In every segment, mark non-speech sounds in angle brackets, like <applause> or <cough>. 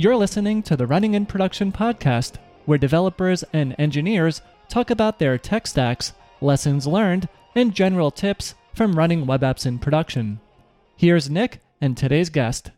You're listening to the Running in Production podcast, where developers and engineers talk about their tech stacks, lessons learned, and general tips from running web apps in production. Here's Nick and today's guest.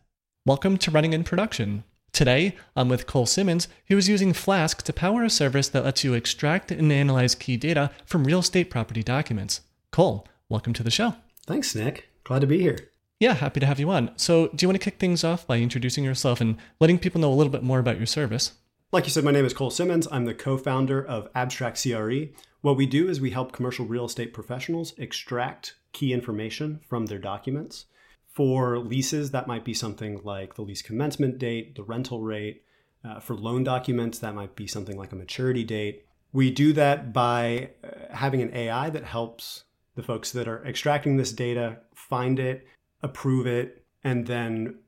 Welcome to Running in Production. Today, I'm with Cole Simmons, who is using Flask to power a service that lets you extract and analyze key data from real estate property documents. Cole, welcome to the show. Thanks, Nick. Glad to be here. Yeah, happy to have you on. So, do you want to kick things off by introducing yourself and letting people know a little bit more about your service? Like you said, my name is Cole Simmons. I'm the co founder of Abstract CRE. What we do is we help commercial real estate professionals extract key information from their documents. For leases, that might be something like the lease commencement date, the rental rate. Uh, for loan documents, that might be something like a maturity date. We do that by uh, having an AI that helps the folks that are extracting this data find it, approve it, and then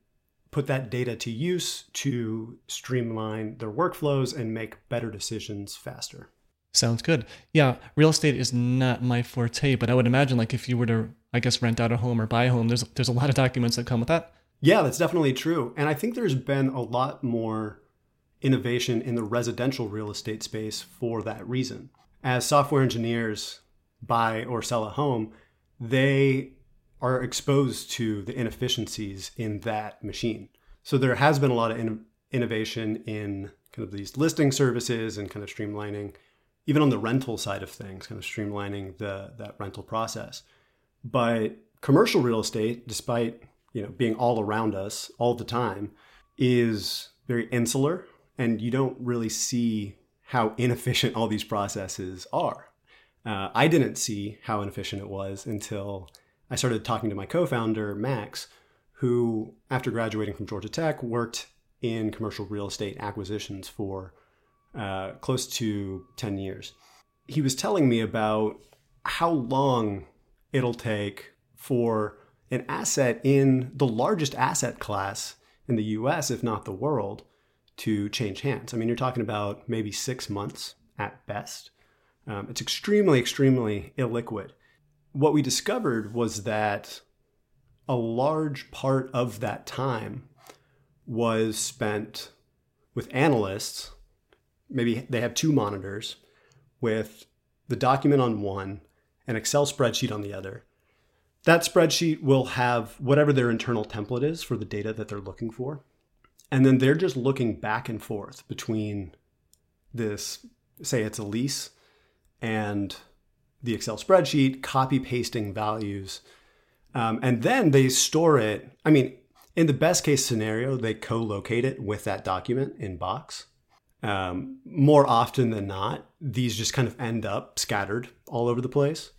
put that data to use to streamline their workflows and make better decisions faster. Sounds good. Yeah, real estate is not my forte, but I would imagine like if you were to I guess rent out a home or buy a home, there's there's a lot of documents that come with that. Yeah, that's definitely true. And I think there's been a lot more innovation in the residential real estate space for that reason. As software engineers buy or sell a home, they are exposed to the inefficiencies in that machine. So there has been a lot of in- innovation in kind of these listing services and kind of streamlining, even on the rental side of things, kind of streamlining the that rental process. But commercial real estate, despite you know being all around us all the time, is very insular, and you don't really see how inefficient all these processes are. Uh, I didn't see how inefficient it was until I started talking to my co founder, Max, who, after graduating from Georgia Tech, worked in commercial real estate acquisitions for uh, close to 10 years. He was telling me about how long it'll take for an asset in the largest asset class in the US, if not the world, to change hands. I mean, you're talking about maybe six months at best. Um, it's extremely, extremely illiquid. What we discovered was that a large part of that time was spent with analysts. Maybe they have two monitors with the document on one, an Excel spreadsheet on the other. That spreadsheet will have whatever their internal template is for the data that they're looking for. And then they're just looking back and forth between this, say it's a lease, and the Excel spreadsheet, copy pasting values. Um, and then they store it. I mean, in the best case scenario, they co locate it with that document in Box. Um, more often than not, these just kind of end up scattered all over the place.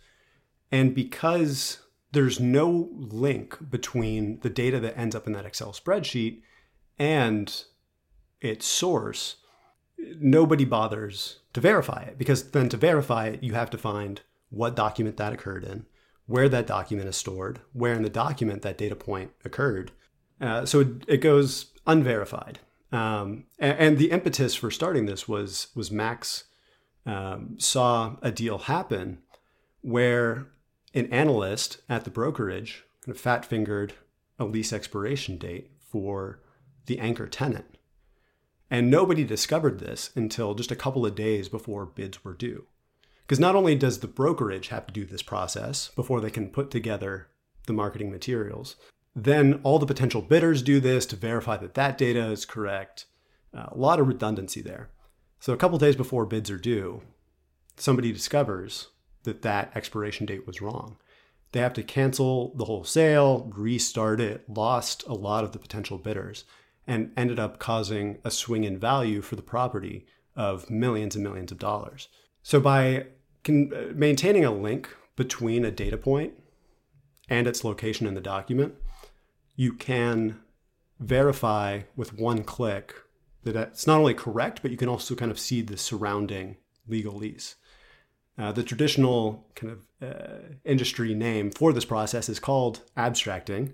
And because there's no link between the data that ends up in that Excel spreadsheet and its source, nobody bothers to verify it because then to verify it, you have to find what document that occurred in, where that document is stored, where in the document that data point occurred. Uh, so it, it, goes unverified. Um, and, and, the impetus for starting this was was Max um, saw a deal happen where an analyst at the brokerage kind of fat fingered a lease expiration date for the anchor tenant. And nobody discovered this until just a couple of days before bids were due. Because not only does the brokerage have to do this process before they can put together the marketing materials, then all the potential bidders do this to verify that that data is correct. Uh, a lot of redundancy there. So a couple days before bids are due, somebody discovers that that expiration date was wrong. They have to cancel the whole sale, restart it, lost a lot of the potential bidders and ended up causing a swing in value for the property of millions and millions of dollars. So by con- uh, maintaining a link between a data point and its location in the document, you can verify with one click that it's not only correct, but you can also kind of see the surrounding legal lease. Uh, the traditional kind of uh, industry name for this process is called abstracting.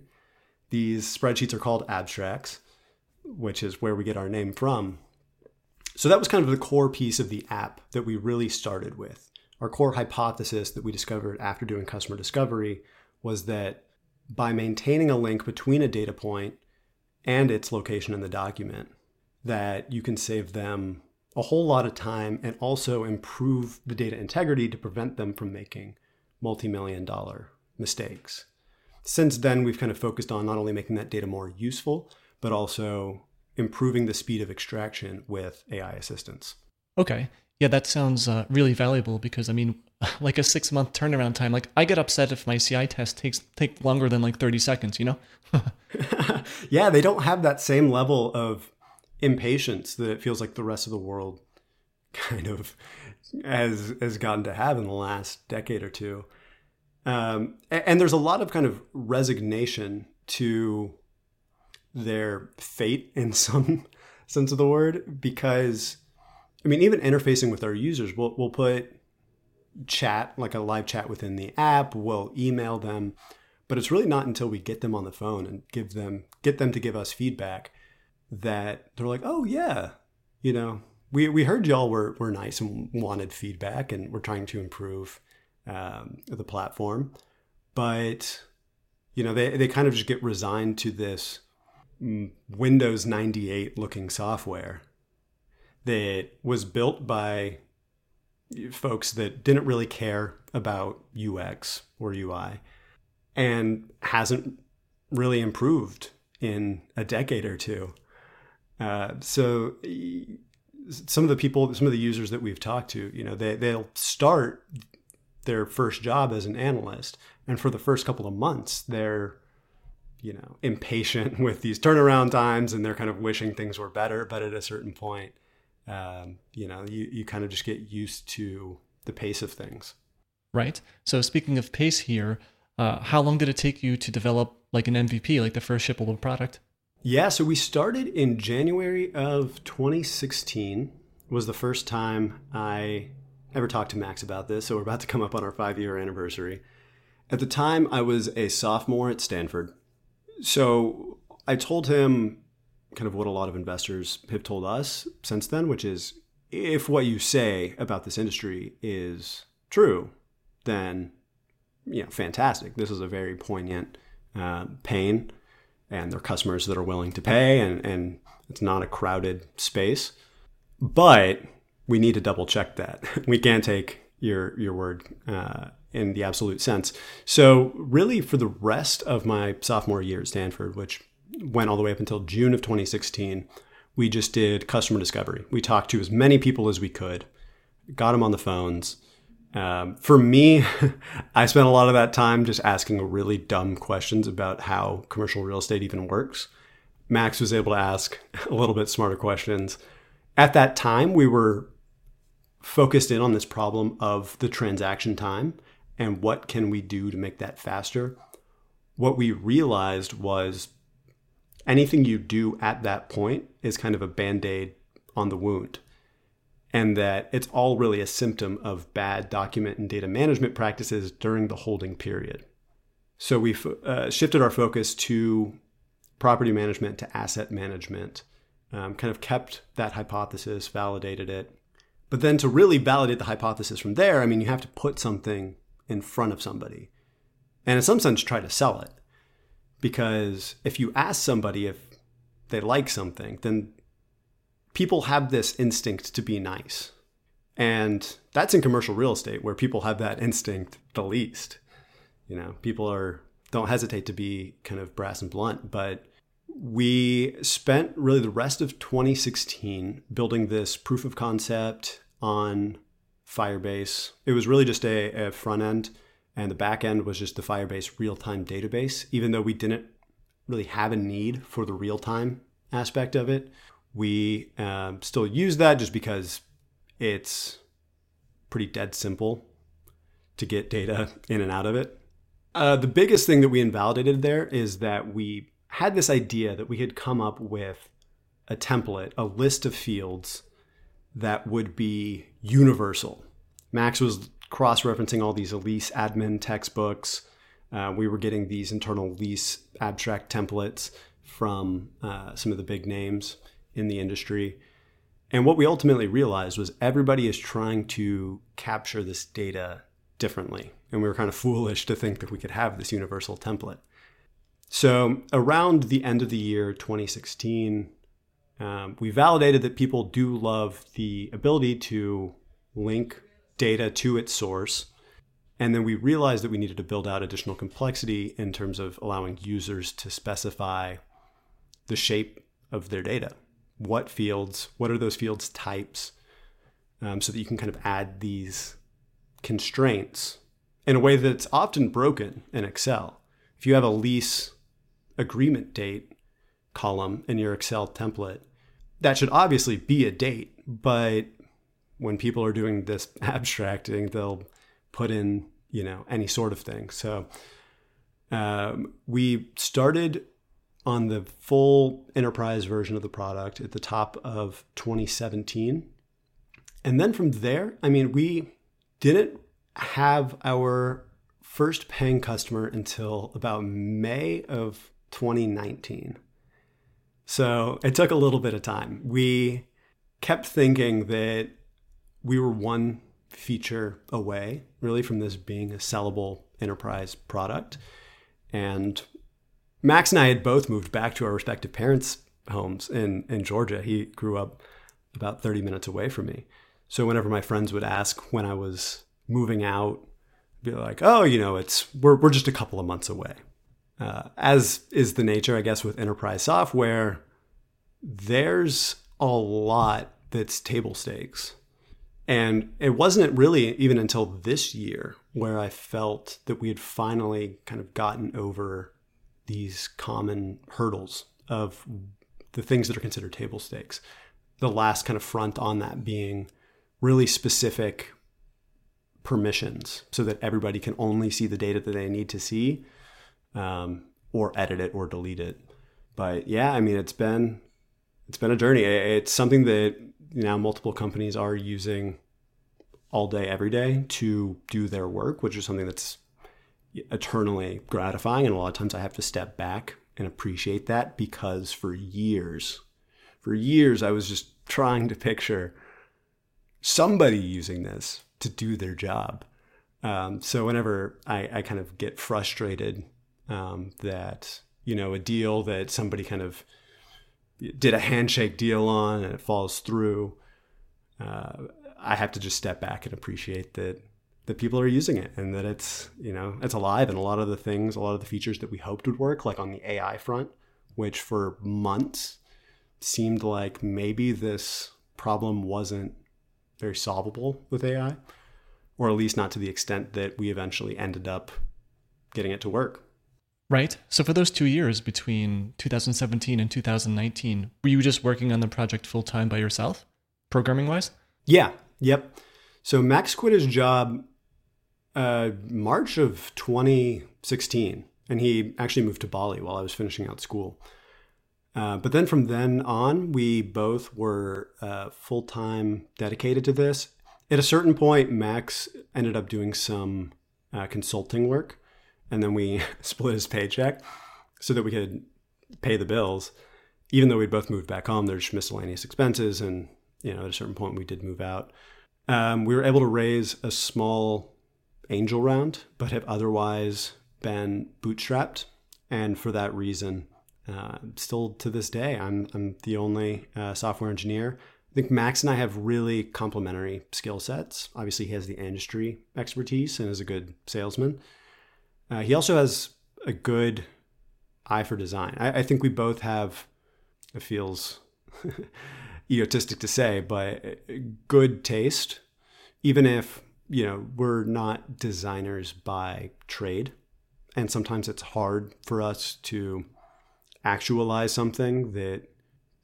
These spreadsheets are called abstracts which is where we get our name from. So that was kind of the core piece of the app that we really started with. Our core hypothesis that we discovered after doing customer discovery was that by maintaining a link between a data point and its location in the document, that you can save them a whole lot of time and also improve the data integrity to prevent them from making multi million dollar mistakes. Since then, we've kind of focused on not only making that data more useful, but also improving the speed of extraction with AI assistance. Okay. Yeah, that sounds uh, really valuable because I mean, <laughs> like a six month turnaround time. Like I get upset if my CI test takes take longer than like thirty seconds. You know. <laughs> yeah, they don't have that same level of impatience that it feels like the rest of the world <laughs> kind of has has gotten to have in the last decade or two. Um, and there's a lot of kind of resignation to their fate in some sense of the word because I mean even interfacing with our users we'll, we'll put chat like a live chat within the app we'll email them but it's really not until we get them on the phone and give them get them to give us feedback that they're like oh yeah you know? We, we heard y'all were, were nice and wanted feedback and we're trying to improve um, the platform but you know they, they kind of just get resigned to this Windows 98 looking software that was built by folks that didn't really care about UX or UI and hasn't really improved in a decade or two. Uh, so some of the people, some of the users that we've talked to, you know, they, they'll start their first job as an analyst. And for the first couple of months, they're you know impatient <laughs> with these turnaround times and they're kind of wishing things were better but at a certain point um, you know you, you kind of just get used to the pace of things. Right. So speaking of pace here uh, how long did it take you to develop like an mvp like the first shippable product? Yeah so we started in january of 2016 was the first time i ever talked to max about this so we're about to come up on our five year anniversary. At the time i was a sophomore at stanford. So I told him kind of what a lot of investors have told us since then, which is if what you say about this industry is true, then you know, fantastic. This is a very poignant uh, pain, and there are customers that are willing to pay, and, and it's not a crowded space. But we need to double check that. <laughs> we can't take your your word uh, in the absolute sense. So, really, for the rest of my sophomore year at Stanford, which went all the way up until June of 2016, we just did customer discovery. We talked to as many people as we could, got them on the phones. Um, for me, <laughs> I spent a lot of that time just asking really dumb questions about how commercial real estate even works. Max was able to ask <laughs> a little bit smarter questions. At that time, we were focused in on this problem of the transaction time and what can we do to make that faster, what we realized was anything you do at that point is kind of a band aid on the wound. And that it's all really a symptom of bad document and data management practices during the holding period. So we've uh, shifted our focus to property management to asset management, um, kind of kept that hypothesis, validated it. But then to really validate the hypothesis from there, I mean, you have to put something in front of somebody and in some sense try to sell it because if you ask somebody if they like something then people have this instinct to be nice. And that's in commercial real estate where people have that instinct the least. You know people are don't hesitate to be kind of brass and blunt but we spent really the rest of 2016 building this proof of concept on Firebase. It was really just a, a front end, and the back end was just the Firebase real time database. Even though we didn't really have a need for the real time aspect of it, we um, still use that just because it's pretty dead simple to get data <laughs> in and out of it. Uh, the biggest thing that we invalidated there is that we had this idea that we had come up with a template, a list of fields that would be universal. Max was cross referencing all these lease admin textbooks. Uh, we were getting these internal lease abstract templates from uh, some of the big names in the industry. And what we ultimately realized was everybody is trying to capture this data differently. And we were kind of foolish to think that we could have this universal template. So, around the end of the year 2016, um, we validated that people do love the ability to link data to its source. And then we realized that we needed to build out additional complexity in terms of allowing users to specify the shape of their data. What fields, what are those fields types, um, so that you can kind of add these constraints in a way that's often broken in Excel. If you have a lease agreement date column in your Excel template, that should obviously be a date, but when people are doing this <laughs> abstracting, they'll put in, you know, any sort of thing. So um, we started on the full enterprise version of the product at the top of 2017. And then from there, I mean, we didn't have our first paying customer until about May of 2019. So it took a little bit of time. We kept thinking that we were one feature away, really, from this being a sellable enterprise product. And Max and I had both moved back to our respective parents' homes in, in Georgia. He grew up about 30 minutes away from me. So whenever my friends would ask when I was moving out, be like, oh, you know, it's we're, we're just a couple of months away. Uh, as is the nature, I guess, with enterprise software, there's a lot that's table stakes. And it wasn't really even until this year where I felt that we had finally kind of gotten over these common hurdles of the things that are considered table stakes. The last kind of front on that being really specific permissions so that everybody can only see the data that they need to see um, or edit it or delete it. But yeah, I mean, it's been it's been a journey. It's something that now multiple companies are using all day, every day to do their work, which is something that's eternally gratifying. And a lot of times I have to step back and appreciate that because for years, for years, I was just trying to picture somebody using this to do their job. Um, so whenever I, I, kind of get frustrated um, that, you know, a deal that somebody kind of did a handshake deal on and it falls through, uh, I have to just step back and appreciate that that people are using it and that it's you know it's alive. And a lot of the things a lot of the features that we hoped would work like on the AI front which for months seemed like maybe this problem wasn't very solvable with AI or at least not to the extent that we eventually ended up getting it to work Right. So for those two years between 2017 and 2019, were you just working on the project full time by yourself, programming wise? Yeah. Yep. So Max quit his job uh, March of 2016, and he actually moved to Bali while I was finishing out school. Uh, but then from then on, we both were uh, full time dedicated to this. At a certain point, Max ended up doing some uh, consulting work and then we <laughs> split his paycheck so that we could pay the bills. Even though we'd both moved back home, there's miscellaneous expenses, and you know, at a certain point, we did move out. Um, we were able to raise a small angel round, but have otherwise been bootstrapped, and for that reason, uh, still to this day, I'm I'm the only uh, software engineer. I think Max and I have really complementary skill sets. Obviously, he has the industry expertise and is a good salesman. Uh, he also has a good eye for design. I, I think we both have, it feels <laughs> egotistic to say, but good taste, even if, you know, we're not designers by trade. And sometimes it's hard for us to actualize something that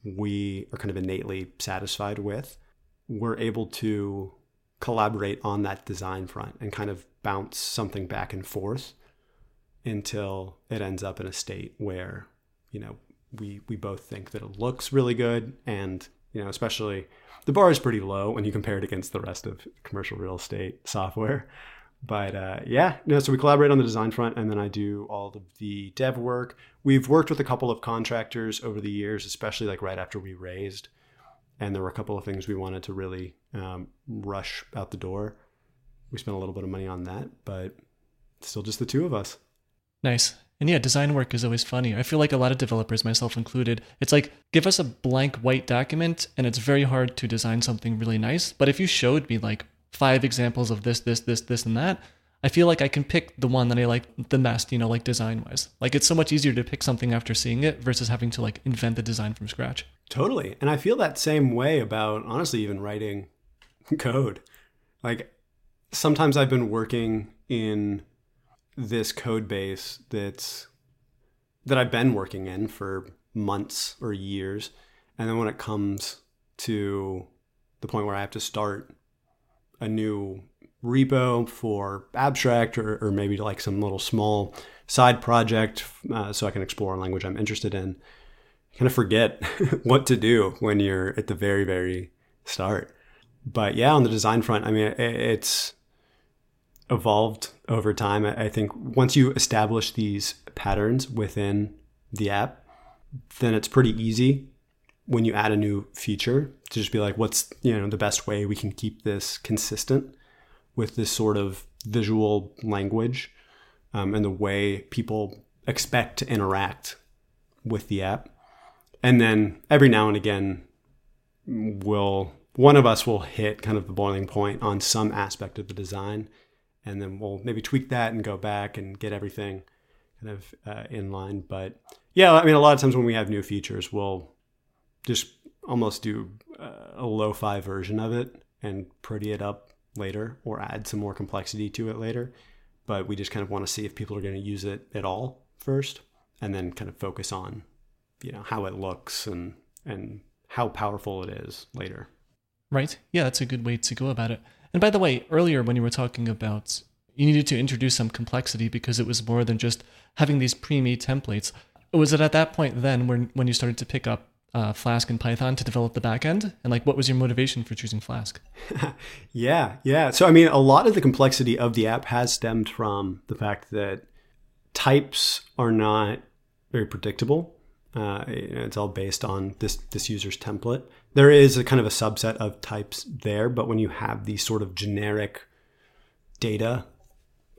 we are kind of innately satisfied with. We're able to collaborate on that design front and kind of bounce something back and forth until it ends up in a state where you know we we both think that it looks really good and you know especially the bar is pretty low when you compare it against the rest of commercial real estate software. But uh, yeah no so we collaborate on the design front and then i do all of the dev work. We've worked with a couple of contractors over the years especially like right after we raised and there were a couple of things we wanted to really um, rush out the door. We spent a little bit of money on that but still just the two of us Nice. And yeah, design work is always funny. I feel like a lot of developers, myself included, it's like give us a blank white document and it's very hard to design something really nice. But if you showed me like five examples of this, this, this, this, and that, I feel like I can pick the one that I like the best, you know, like design wise. Like it's so much easier to pick something after seeing it versus having to like invent the design from scratch. Totally. And I feel that same way about honestly even writing code. Like sometimes I've been working in this code base that's that I've been working in for months or years. And then when it comes to the point where I have to start a new repo for abstract or, or maybe like some little small side project uh, so I can explore a language I'm interested in. You kind of forget <laughs> what to do when you're at the very, very start. But yeah, on the design front, I mean, it's evolved over time. I think once you establish these patterns within the app, then it's pretty easy when you add a new feature to just be like, what's you know the best way we can keep this consistent with this sort of visual language um, and the way people expect to interact with the app. And then every now and again, will one of us will hit kind of the boiling point on some aspect of the design, and then we'll maybe tweak that and go back and get everything kind of uh, in line. But yeah, I mean, a lot of times when we have new features, we'll just almost do uh, a lo-fi version of it and pretty it up later or add some more complexity to it later. But we just kind of want to see if people are going to use it at all first and then kind of focus on, you know, how it looks and and how powerful it is later. Right. Yeah, that's a good way to go about it. And by the way, earlier when you were talking about you needed to introduce some complexity because it was more than just having these pre-made templates. Was it at that point then when when you started to pick up uh, Flask and Python to develop the backend? And like, what was your motivation for choosing Flask? <laughs> yeah, yeah. So I mean, a lot of the complexity of the app has stemmed from the fact that types are not very predictable. Uh, it's all based on this this user's template. There is a kind of a subset of types there, but when you have these sort of generic data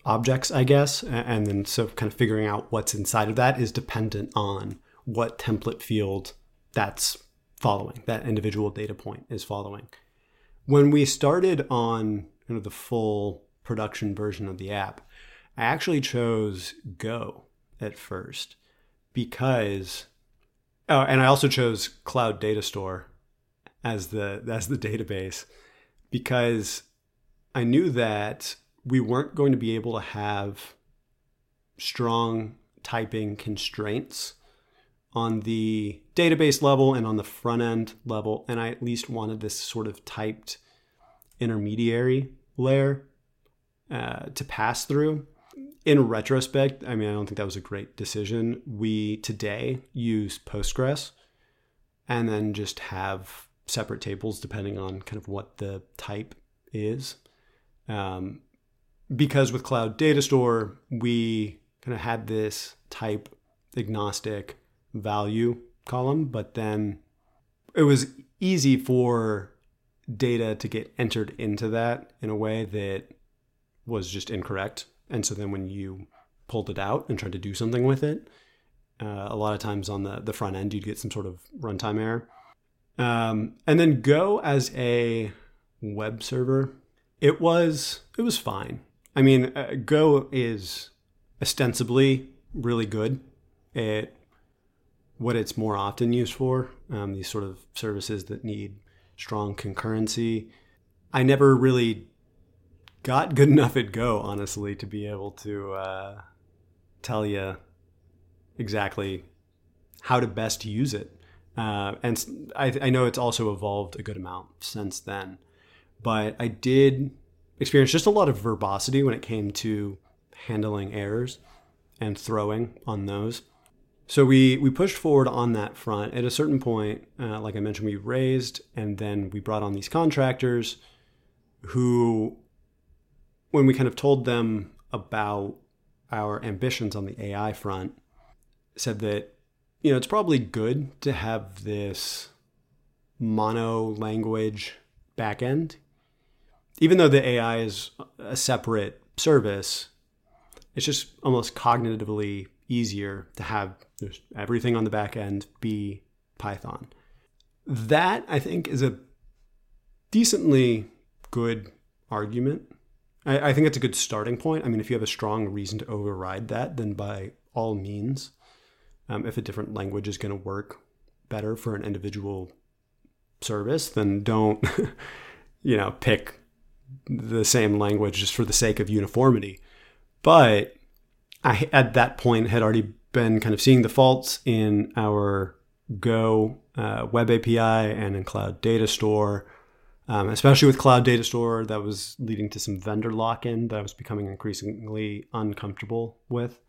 objects, I guess, and then so kind of figuring out what's inside of that is dependent on what template field that's following, that individual data point is following. When we started on kind of the full production version of the app, I actually chose Go at first because oh, and I also chose Cloud Data Store as the as the database because I knew that we weren't going to be able to have strong typing constraints on the database level and on the front end level. And I at least wanted this sort of typed intermediary layer uh, to pass through. In retrospect, I mean, I don't think that was a great decision. We today use Postgres and then just have separate tables depending on kind of what the type is. Um, because with Cloud Data Store, we kind of had this type agnostic value column, but then it was easy for data to get entered into that in a way that was just incorrect. And so then when you pulled it out and tried to do something with it, uh, a lot of times on the, the front end, you'd get some sort of runtime error. Um, and then Go as a web server, it was it was fine. I mean, uh, Go is ostensibly really good. It what it's more often used for, um, these sort of services that need strong concurrency. I never really got good enough at Go, honestly, to be able to uh, tell you exactly how to best use it. Uh, and I, I know it's also evolved a good amount since then. But I did experience just a lot of verbosity when it came to handling errors and throwing on those. So we we pushed forward on that front. At a certain point, uh, like I mentioned, we raised, and then we brought on these contractors, who, when we kind of told them about our ambitions on the AI front, said that you know it's probably good to have this mono language backend, even though the AI is a separate service. It's just almost cognitively easier to have everything on the back end be Python. That I think is a decently good argument. I, I think it's a good starting point. I mean, if you have a strong reason to override that, then by all means, um, if a different language is going to work better for an individual service, then don't, <laughs> you know, pick the same language just for the sake of uniformity. But I, at that point, had already been kind of seeing the faults in our Go uh, web API and in Cloud Data Store, um, especially with Cloud Data Store, that was leading to some vendor lock in that I was becoming increasingly uncomfortable with.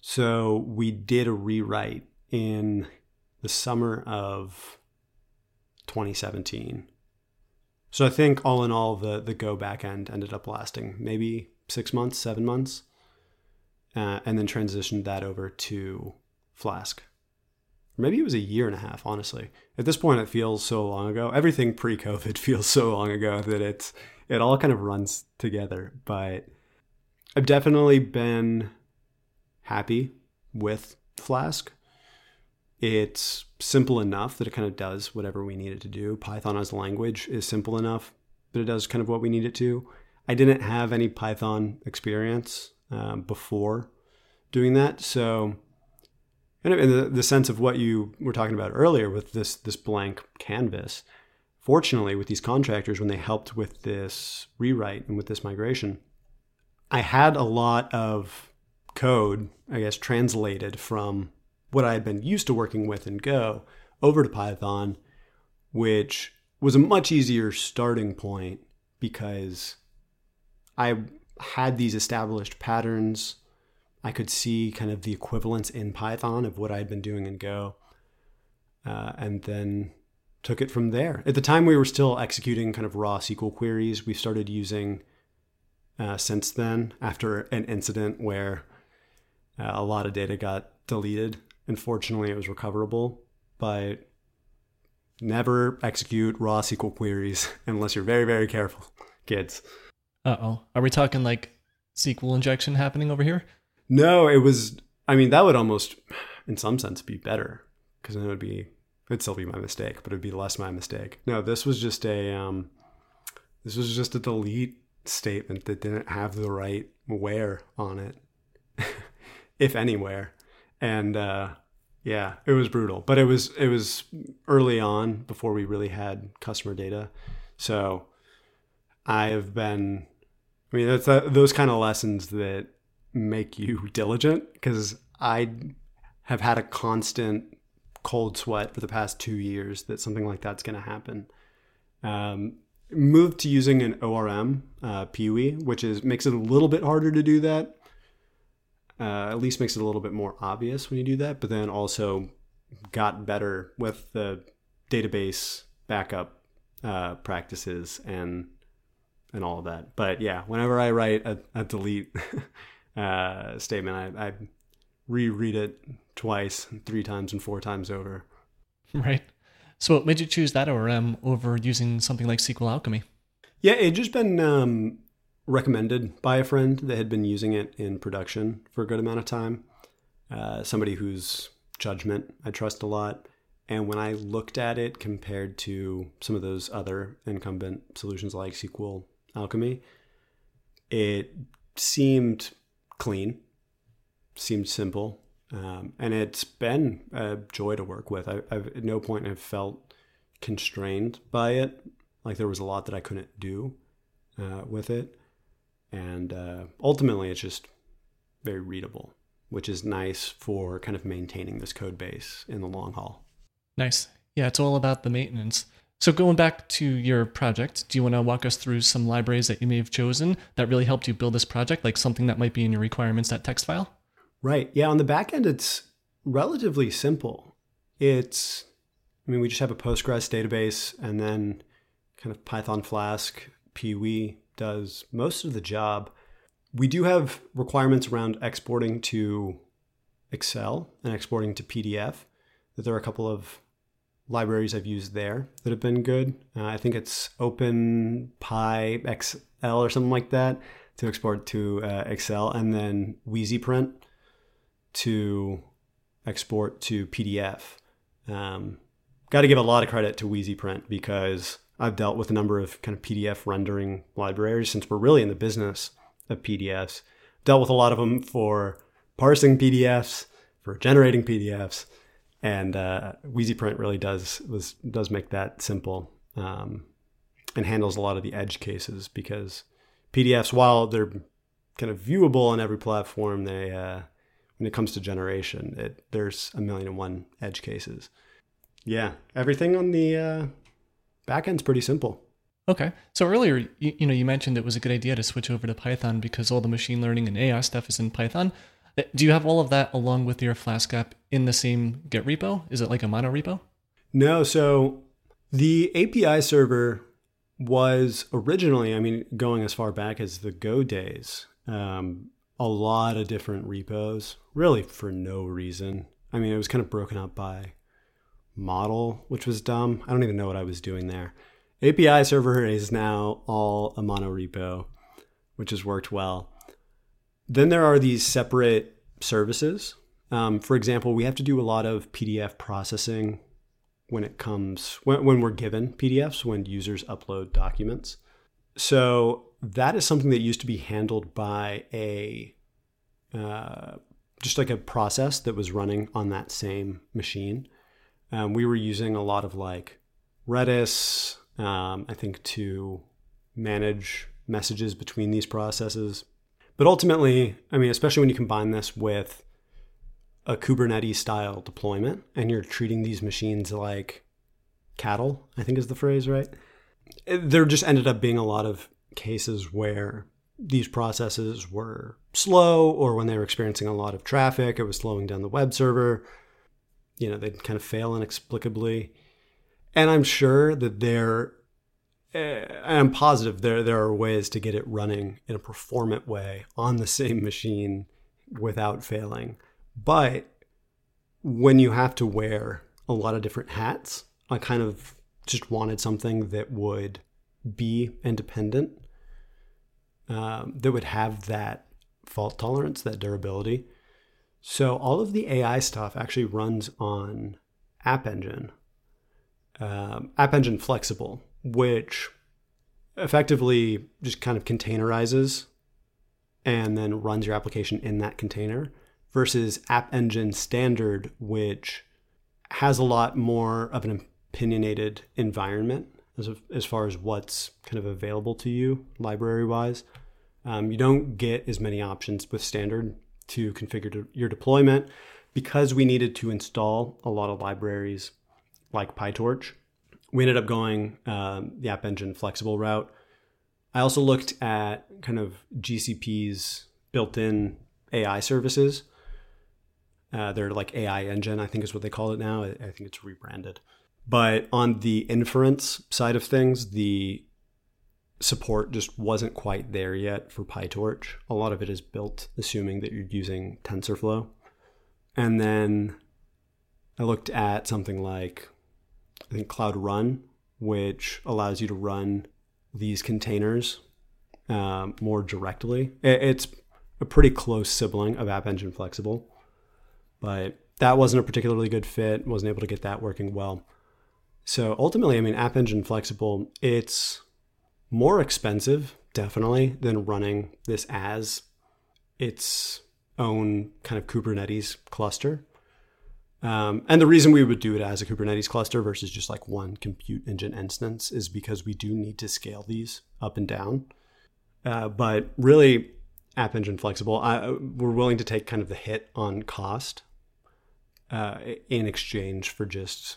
So we did a rewrite in the summer of 2017. So I think all in all, the the Go back end ended up lasting maybe six months, seven months, uh, and then transitioned that over to Flask. Maybe it was a year and a half, honestly. At this point, it feels so long ago. Everything pre-COVID <laughs> feels so long ago that it's it all kind of runs together. But I've definitely been happy with Flask. It's simple enough that it kind of does whatever we need it to do. Python as a language is simple enough that it does kind of what we need it to. I didn't have any Python experience um, before doing that, so in the, the sense of what you were talking about earlier with this this blank canvas, fortunately, with these contractors, when they helped with this rewrite and with this migration, I had a lot of code, I guess, translated from what I had been used to working with in Go over to Python, which was a much easier starting point because I had these established patterns. I could see kind of the equivalence in Python of what I had been doing in Go, uh, and then took it from there. At the time, we were still executing kind of raw SQL queries. We started using uh, since then after an incident where uh, a lot of data got deleted Unfortunately, it was recoverable, but never execute raw SQL queries <laughs> unless you're very, very careful, kids. Uh oh. Are we talking like SQL injection happening over here? No, it was. I mean, that would almost, in some sense, be better because then it would be, it'd still be my mistake, but it'd be less my mistake. No, this was just a, um, this was just a delete statement that didn't have the right where on it, <laughs> if anywhere and uh, yeah, it was brutal. But it was it was early on before we really had customer data, so I have been. I mean, that's a, those kind of lessons that make you <laughs> diligent because I have had a constant cold sweat for the past two years that something like that's going to happen. Um, moved to using an ORM uh, Peewee, which is makes it a little bit harder to do that uh, at least makes it a little bit more obvious when you do that, but then also got better with the database backup uh, practices and and all of that. But yeah, whenever I write a, a delete <laughs> uh, statement, I, I reread it twice, three times, and four times over. Right. So, what made you choose that ORM over using something like SQL Alchemy? Yeah, it just been um, recommended by a friend that had been using it in production for a good amount of time. Uh, somebody whose judgment I trust a lot. And when I looked at it compared to some of those other incumbent solutions like SQL Alchemy, it seemed clean, seemed simple, um, and it's been a joy to work with. I, have at no point have felt constrained by it, like there was a lot that I couldn't do uh, with it and uh, ultimately it's just very readable which is nice for kind of maintaining this code base in the long haul. Nice. Yeah it's all about the maintenance. So going back to your project do you want to walk us through some libraries that you may have chosen that really helped you build this project like something that might be in your requirements that text file right. Yeah on the back end it's relatively simple. It's i mean we just have a postgres database and then kind of python flask Peewee does most of the job. We do have requirements around exporting to Excel and exporting to PDF. That there are a couple of libraries I've used there that have been good. Uh, I think it's OpenPyXL or something like that to export to uh, Excel, and then WeasyPrint to export to PDF. Um, Got to give a lot of credit to WeasyPrint because I've dealt with a number of kind of PDF rendering libraries since we're really in the business of PDFs. Dealt with a lot of them for parsing PDFs, for generating PDFs, and uh, WeasyPrint really does was does make that simple um, and handles a lot of the edge cases because PDFs, while they're kind of viewable on every platform, they uh, when it comes to generation, it, there's a million and one edge cases. Yeah, everything on the uh, back end's pretty simple. Okay. So earlier, you, you, know, you mentioned it was a good idea to switch over to Python because all the machine learning and AI stuff is in Python. Do you have all of that along with your Flask app in the same Git repo? Is it like a mono repo? No. So the API server was originally, I mean, going as far back as the Go days, um, a lot of different repos, really for no reason. I mean, it was kind of broken up by model, which was dumb. I don't even know what I was doing there. API server is now all a mono repo, which has worked well. Then there are these separate services. Um, for example, we have to do a lot of PDF processing when it comes when, when we're given PDFs when users upload documents. So that is something that used to be handled by a uh, just like a process that was running on that same machine. Um, we were using a lot of like Redis, um, I think, to manage messages between these processes. But ultimately, I mean, especially when you combine this with a Kubernetes style deployment and you're treating these machines like cattle, I think is the phrase, right? There just ended up being a lot of cases where these processes were slow or when they were experiencing a lot of traffic, it was slowing down the web server you know, they'd kind of fail inexplicably. And I'm sure that there, uh, I'm positive there there are ways to get it running in a performant way on the same machine without failing. But when you have to wear a lot of different hats, I kind of just wanted something that would be independent, um, that would have that fault tolerance, that durability. So all of the AI stuff actually runs on App Engine, um, App Engine Flexible, which effectively just kind of containerizes and then runs your application in that container versus App Engine Standard, which has a lot more of an opinionated environment as, as far as what's kind of available to you library wise. Um, you don't get as many options with standard to configure your deployment because we needed to install a lot of libraries like PyTorch. We ended up going um, the App Engine flexible route. I also looked at kind of GCP's built in AI services. Uh, they're like AI Engine, I think is what they call it now. I think it's rebranded. But on the inference side of things, the support just wasn't quite there yet for PyTorch. A lot of it is built assuming that you're using TensorFlow. And then I looked at something like, I think Cloud Run, which allows you to run these containers um, more directly. It's a pretty close sibling of App Engine Flexible, but that wasn't a particularly good fit. Wasn't able to get that working well. So ultimately, I mean, App Engine Flexible, it's more expensive, definitely, than running this as its own kind of Kubernetes cluster. Um, and the reason we would do it as a Kubernetes cluster versus just like one compute engine instance is because we do need to scale these up and down. Uh, but really, App Engine Flexible, I, we're willing to take kind of the hit on cost uh, in exchange for just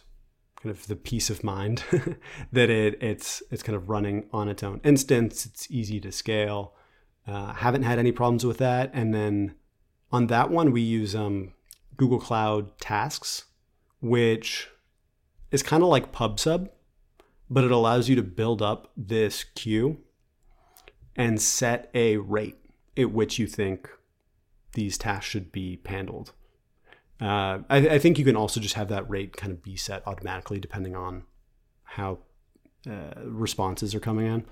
kind of the peace of mind <laughs> that it it's it's kind of running on its own instance. It's easy to scale. Uh, haven't had any problems with that. And then on that one, we use um, Google Cloud Tasks, which is kind of like PubSub, but it allows you to build up this queue and set a rate at which you think these tasks should be handled. Uh, I, I, think you can also just have that rate kind of be set automatically depending on how uh, responses are coming in.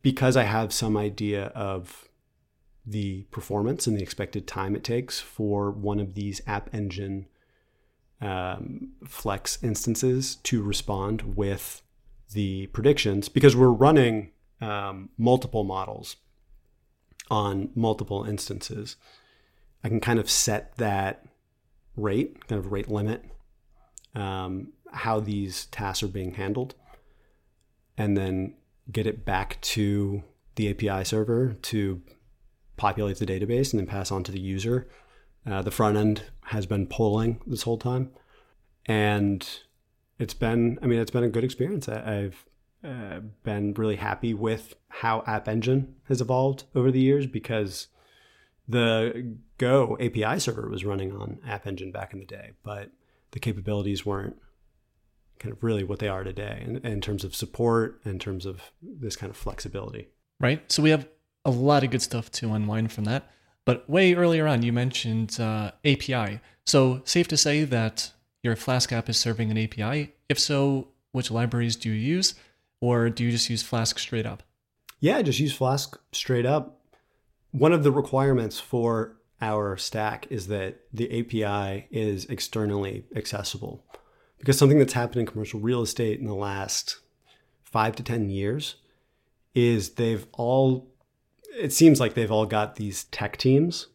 Because I have some idea of the performance and the expected time it takes for one of these App Engine um, Flex instances to respond with the predictions because we're running um, multiple models on multiple instances. I can kind of set that rate, kind of rate limit, um, how these tasks are being handled, and then get it back to the API server to populate the database and then pass on to the user. Uh, the front end has been polling this whole time, and it's been, I mean, it's been a good experience. I, have uh, been really happy with how App Engine has evolved over the years because the Go API server was running on App Engine back in the day, but the capabilities weren't kind of really what they are today in, in terms of support, in terms of this kind of flexibility. Right. So we have a lot of good stuff to unwind from that. But way earlier on, you mentioned uh, API. So safe to say that your Flask app is serving an API. If so, which libraries do you use, or do you just use Flask straight up? Yeah, just use Flask straight up. One of the requirements for our stack is that the API is externally accessible. Because something that's happened in commercial real estate in the last five to 10 years is they've all, it seems like they've all got these tech teams,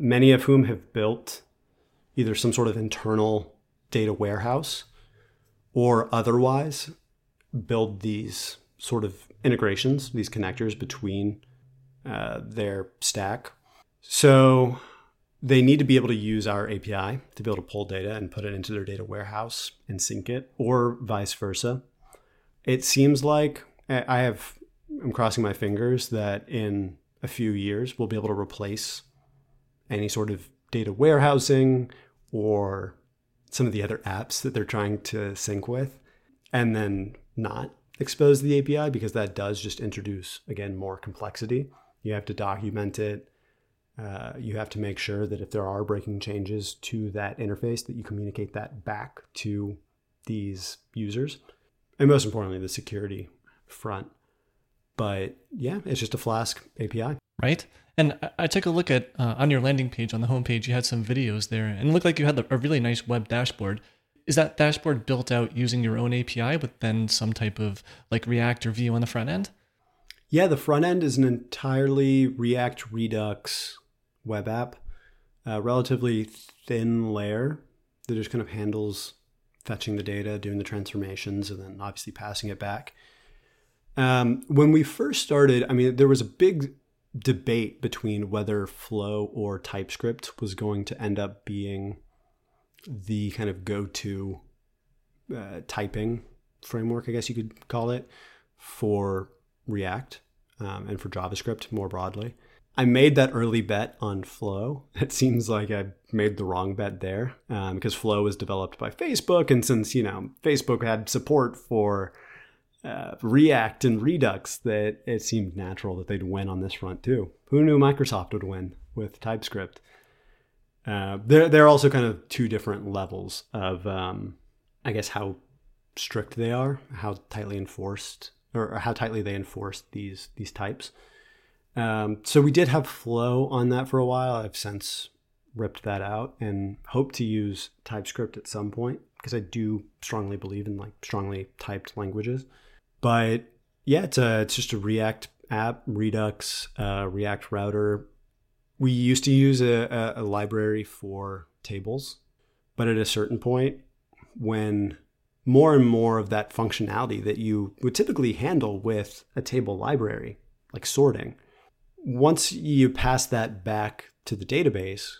many of whom have built either some sort of internal data warehouse or otherwise build these sort of integrations, these connectors between uh, their stack. So they need to be able to use our API to be able to pull data and put it into their data warehouse and sync it, or vice versa. It seems like I have, I'm crossing my fingers that in a few years we'll be able to replace any sort of data warehousing or some of the other apps that they're trying to sync with, and then not expose the API because that does just introduce, again, more complexity. You have to document it uh, you have to make sure that if there are breaking changes to that interface, that you communicate that back to these users, and most importantly, the security front. But yeah, it's just a Flask API, right? And I took a look at uh, on your landing page on the homepage. You had some videos there, and it looked like you had a really nice web dashboard. Is that dashboard built out using your own API with then some type of like React or Vue on the front end? Yeah, the front end is an entirely React Redux web app, a relatively thin layer that just kind of handles fetching the data, doing the transformations, and then obviously passing it back. Um, when we first started, I mean, there was a big debate between whether Flow or TypeScript was going to end up being the kind of go to uh, typing framework, I guess you could call it, for React um, and for JavaScript more broadly. I made that early bet on Flow. <laughs> It seems like I made the wrong bet there um, because Flow was developed by Facebook, and since you know Facebook had support for uh, React and Redux, that it seemed natural that they'd win on this front too. Who knew Microsoft would win with TypeScript? Uh, there are also kind of two different levels of, um, I guess, how strict they are, how tightly enforced, or how tightly they enforce these these types. Um, so we did have Flow on that for a while. I've since ripped that out and hope to use TypeScript at some point because I do strongly believe in like strongly typed languages. But yeah, it's a it's just a React app, Redux, uh, React router. We used to use a, a library for tables, but at a certain point, when more and more of that functionality that you would typically handle with a table library, like sorting, once you pass that back to the database,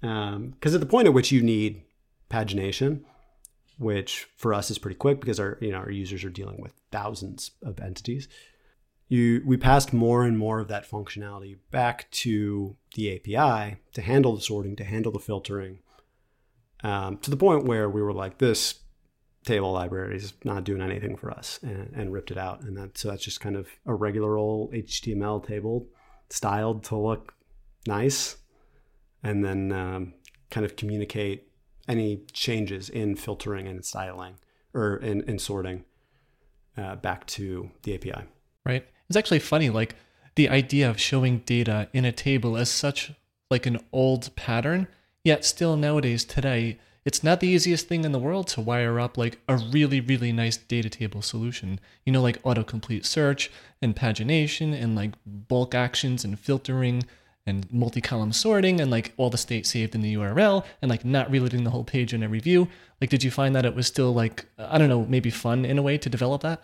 because um, at the point at which you need pagination, which for us is pretty quick because our you know our users are dealing with thousands of entities. You we passed more and more of that functionality back to the API to handle the sorting, to handle the filtering, um, to the point where we were like, this table library is not doing anything for us, and, and ripped it out. And that so that's just kind of a regular old HTML table styled to look nice and then um, kind of communicate any changes in filtering and styling or in, in sorting uh, back to the API. Right. It's actually funny. Like the idea of showing data in a table as such like an old pattern, yet still nowadays today, it's not the easiest thing in the world to wire up like a really, really nice data table solution. You know, like autocomplete search and pagination and like bulk actions and filtering and multi-column sorting and like all the state saved in the URL and like not reloading the whole page in every view. Like, did you find that it was still like, I don't know, maybe fun in a way to develop that?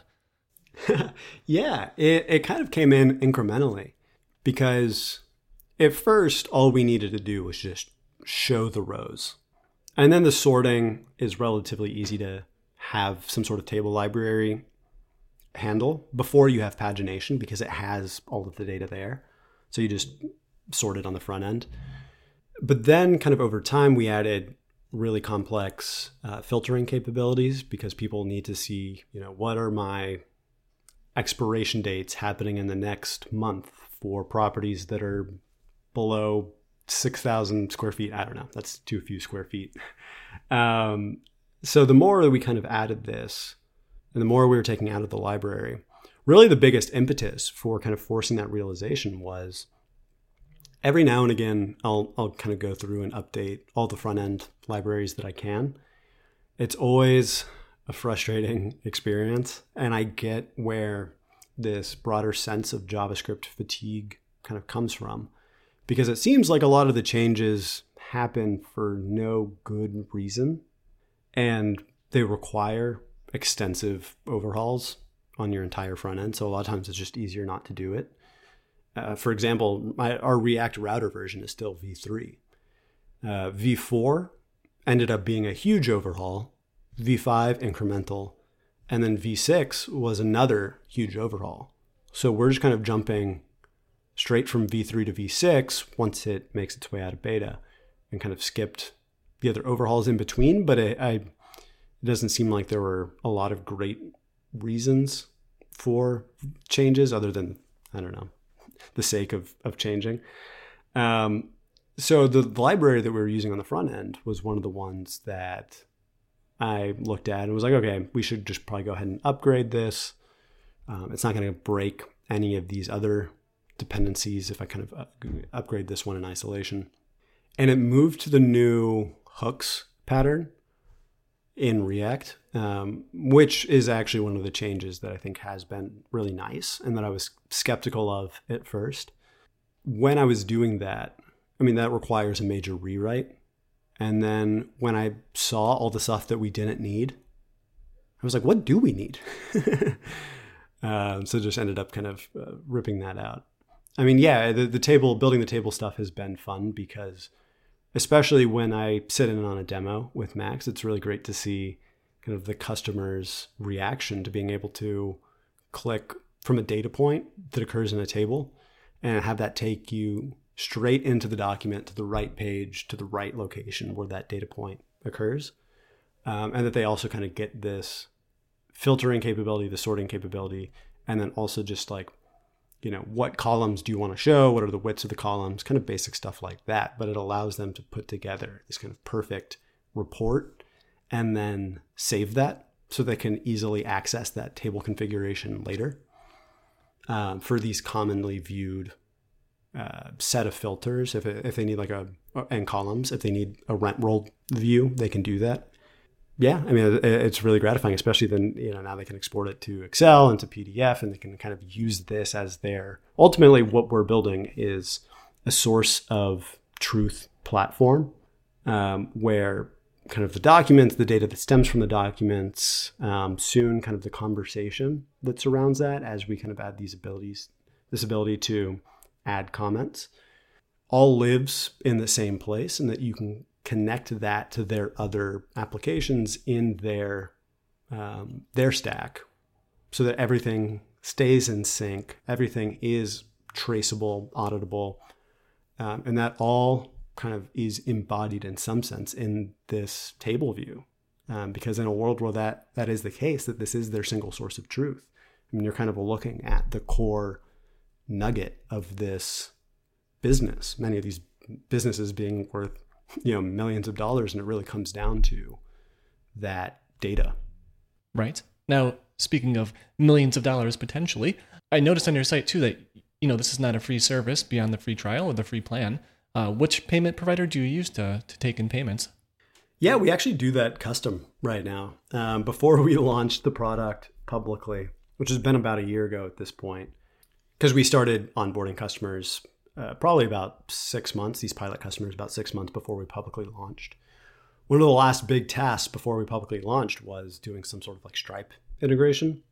<laughs> yeah, it, it kind of came in incrementally because at first all we needed to do was just show the rows. And then the sorting is relatively easy to have some sort of table library handle before you have pagination because it has all of the data there. So you just sort it on the front end. But then, kind of over time, we added really complex uh, filtering capabilities because people need to see, you know, what are my expiration dates happening in the next month for properties that are below 6,000 square feet. I don't know. That's too few square feet. Um, so the more that we kind of added this and the more we were taking out of the library, really the biggest impetus for kind of forcing that realization was every now and again, I'll, I'll kind of go through and update all the front end libraries that I can. It's always a frustrating <laughs> experience. And I get where this broader sense of JavaScript fatigue kind of comes from because it seems like a lot of the changes happen for no good reason and they require extensive overhauls on your entire front end. So a lot of times it's just easier not to do it. Uh, for example, my, our React router version is still v3. Uh, v4 ended up being a huge overhaul V5 incremental, and then V6 was another huge overhaul. So we're just kind of jumping straight from V3 to V6 once it makes its way out of beta and kind of skipped the other overhauls in between. But it, I, it doesn't seem like there were a lot of great reasons for changes other than, I don't know, the sake of, of changing. Um, so the, library that we were using on the front end was one of the ones that I looked at and was like, okay, we should just probably go ahead and upgrade this. Um, it's not going to break any of these other dependencies if I kind of upgrade this one in isolation. And it moved to the new hooks pattern in React, um, which is actually one of the changes that I think has been really nice and that I was skeptical of at first. When I was doing that, I mean, that requires a major rewrite and then when I saw all the stuff that we didn't need, I was like, what do we need? <laughs> um, so just ended up kind of uh, ripping that out. I mean, yeah, the, the table, building the table stuff has been fun because, especially when I sit in on a demo with Max, it's really great to see kind of the customer's reaction to being able to click from a data point that occurs in a table and have that take you straight into the document to the right page to the right location where that data point occurs. Um, and that they also kind of get this filtering capability, the sorting capability, and then also just like, you know, what columns do you want to show? What are the widths of the columns? Kind of basic stuff like that. But it allows them to put together this kind of perfect report and then save that so they can easily access that table configuration later um, for these commonly viewed uh, set of filters. If, if they need like a, and columns, if they need a rent roll view, they can do that. Yeah, I mean, it's really gratifying, especially then, you know, now they can export it to Excel and to PDF and they can kind of use this as their, ultimately what we're building is a source of truth platform um, where kind of the documents, the data that stems from the documents, um, soon kind of the conversation that surrounds that as we kind of add these abilities, this ability to add comments, all lives in the same place and that you can connect that to their other applications in their um, their stack so that everything stays in sync everything is traceable auditable um, and that all kind of is embodied in some sense in this table view um, because in a world where that that is the case that this is their single source of truth i mean you're kind of looking at the core nugget of this business. Many of these businesses being worth, you know, millions of dollars, and it really comes down to that data. Right. Now, speaking of millions of dollars potentially, I noticed on your site too that you know, this is not a free service beyond the free trial or the free plan. Uh, which payment provider do you use to, to take in payments? Yeah, we actually do that custom right now. Um, before <laughs> we launched the product publicly, which has been about a year ago at this point, because we started onboarding customers uh, probably about six months, these pilot customers, about six months before we publicly launched. One of the last big tasks before we publicly launched was doing some sort of like Stripe integration.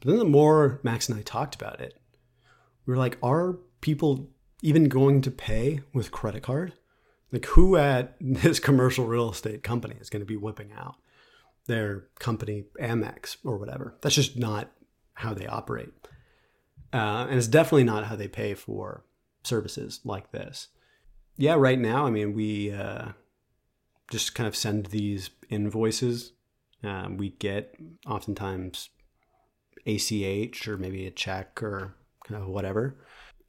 But then the more Max and I talked about it, we were like, are people even going to pay with credit card? Like, who at <laughs> this commercial real estate company is going to be whipping out their company Amex or whatever? That's just not how they operate. Uh, and it's definitely not how they pay for services like this. Yeah, right now, I mean, we uh, just kind of send these invoices. Um, we get oftentimes ACH or maybe a check or kind of whatever.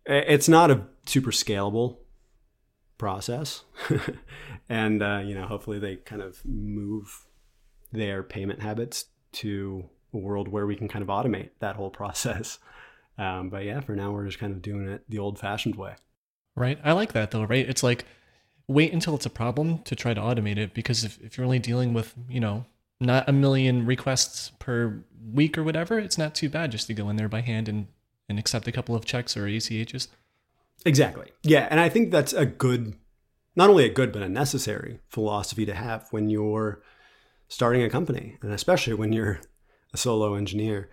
It's not a super scalable process. <laughs> and, uh, you know, hopefully they kind of move their payment habits to a world where we can kind of automate that whole <laughs> process. Um, but yeah, for now, we're just kind of doing it the old fashioned way. Right. I like that though, right? It's like wait until it's a problem to try to automate it because if, if you're only dealing with, you know, not a million requests per week or whatever, it's not too bad just to go in there by hand and, and accept a couple of checks or ACHs. Exactly. Yeah. And I think that's a good, not only a good, but a necessary philosophy to have when you're starting a company, and especially when you're a solo engineer.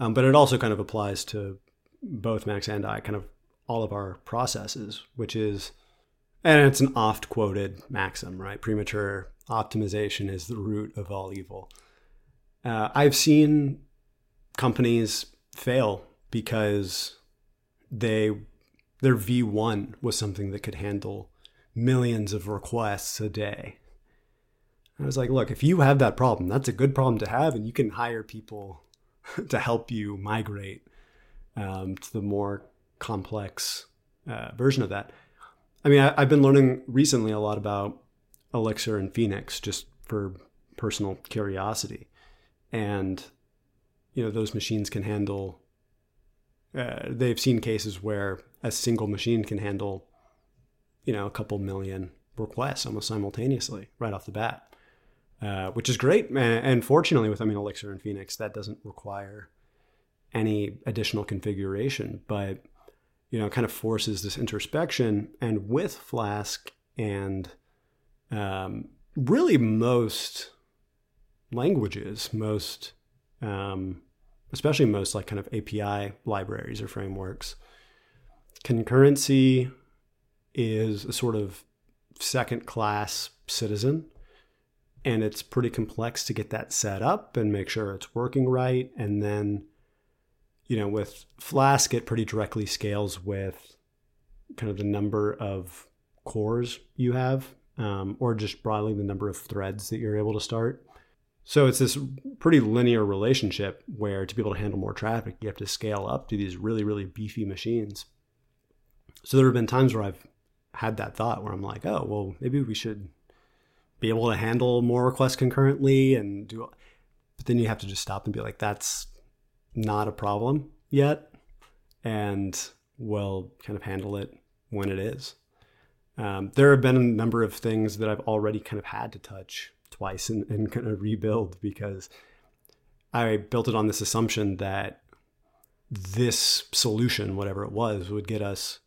Um, but it also kind of applies to both Max and I, kind of all of our processes, which is, and it's an oft quoted maxim, right? Premature optimization is the root of all evil. Uh, I've seen companies fail because they their V1 was something that could handle millions of requests a day. I was like, look, if you have that problem, that's a good problem to have, and you can hire people <laughs> to help you migrate um, to the more complex uh, version of that. I mean, I, have been learning recently a lot about Elixir and Phoenix just for personal curiosity. And, you know, those machines can handle, uh, they've seen cases where a single machine can handle, you know, a couple million requests almost simultaneously right off the bat. Uh, which is great. And, fortunately, with I mean Elixir and Phoenix, that doesn't require any additional configuration, but you know, kind of forces this introspection. And with Flask and um, really most languages, most um, especially most like kind of API libraries or frameworks, concurrency is a sort of second class citizen and it's pretty complex to get that set up and make sure it's working right and then you know with flask it pretty directly scales with kind of the number of cores you have um, or just broadly the number of threads that you're able to start. So it's this pretty linear relationship where to be able to handle more traffic you have to scale up to these really really beefy machines. So there have been times where i've had that thought where i'm like oh well maybe we should be able to handle more requests concurrently and do but then you have to just stop and be like that's not a problem yet and we'll kind of handle it when it is. Um, there have been a number of things that i've already kind of had to touch twice and, and kind of rebuild because i built it on this assumption that this solution whatever it was would get us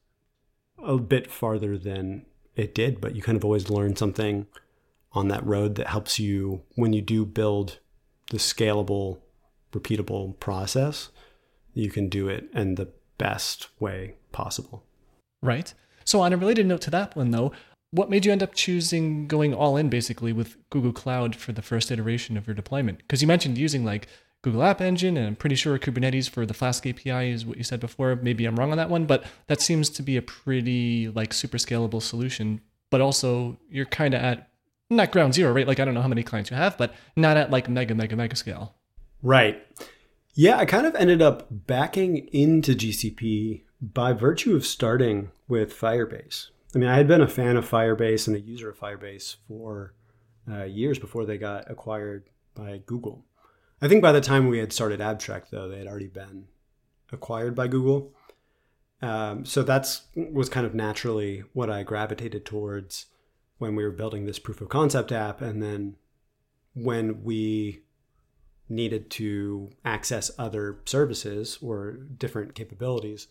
a bit farther than it did but you kind of always learn something on that road that helps you when you do build the scalable, repeatable process, you can do it in the best way possible. Right. So, on a related note to that one, though, what made you end up choosing going all in basically with Google Cloud for the first iteration of your deployment? Because you mentioned using like Google App Engine, and I'm pretty sure Kubernetes for the Flask API is what you said before. Maybe I'm wrong on that one, but that seems to be a pretty like super scalable solution. But also, you're kind of at not ground zero, right? Like I don't know how many clients you have, but not at like mega, mega, mega scale. Right. Yeah, I kind of ended up backing into GCP by virtue of starting with Firebase. I mean, I had been a fan of Firebase and a user of Firebase for uh, years before they got acquired by Google. I think by the time we had started Abstract, though, they had already been acquired by Google. Um, so that's was kind of naturally what I gravitated towards when we were building this proof of concept app, and then when we needed to access other services or different capabilities,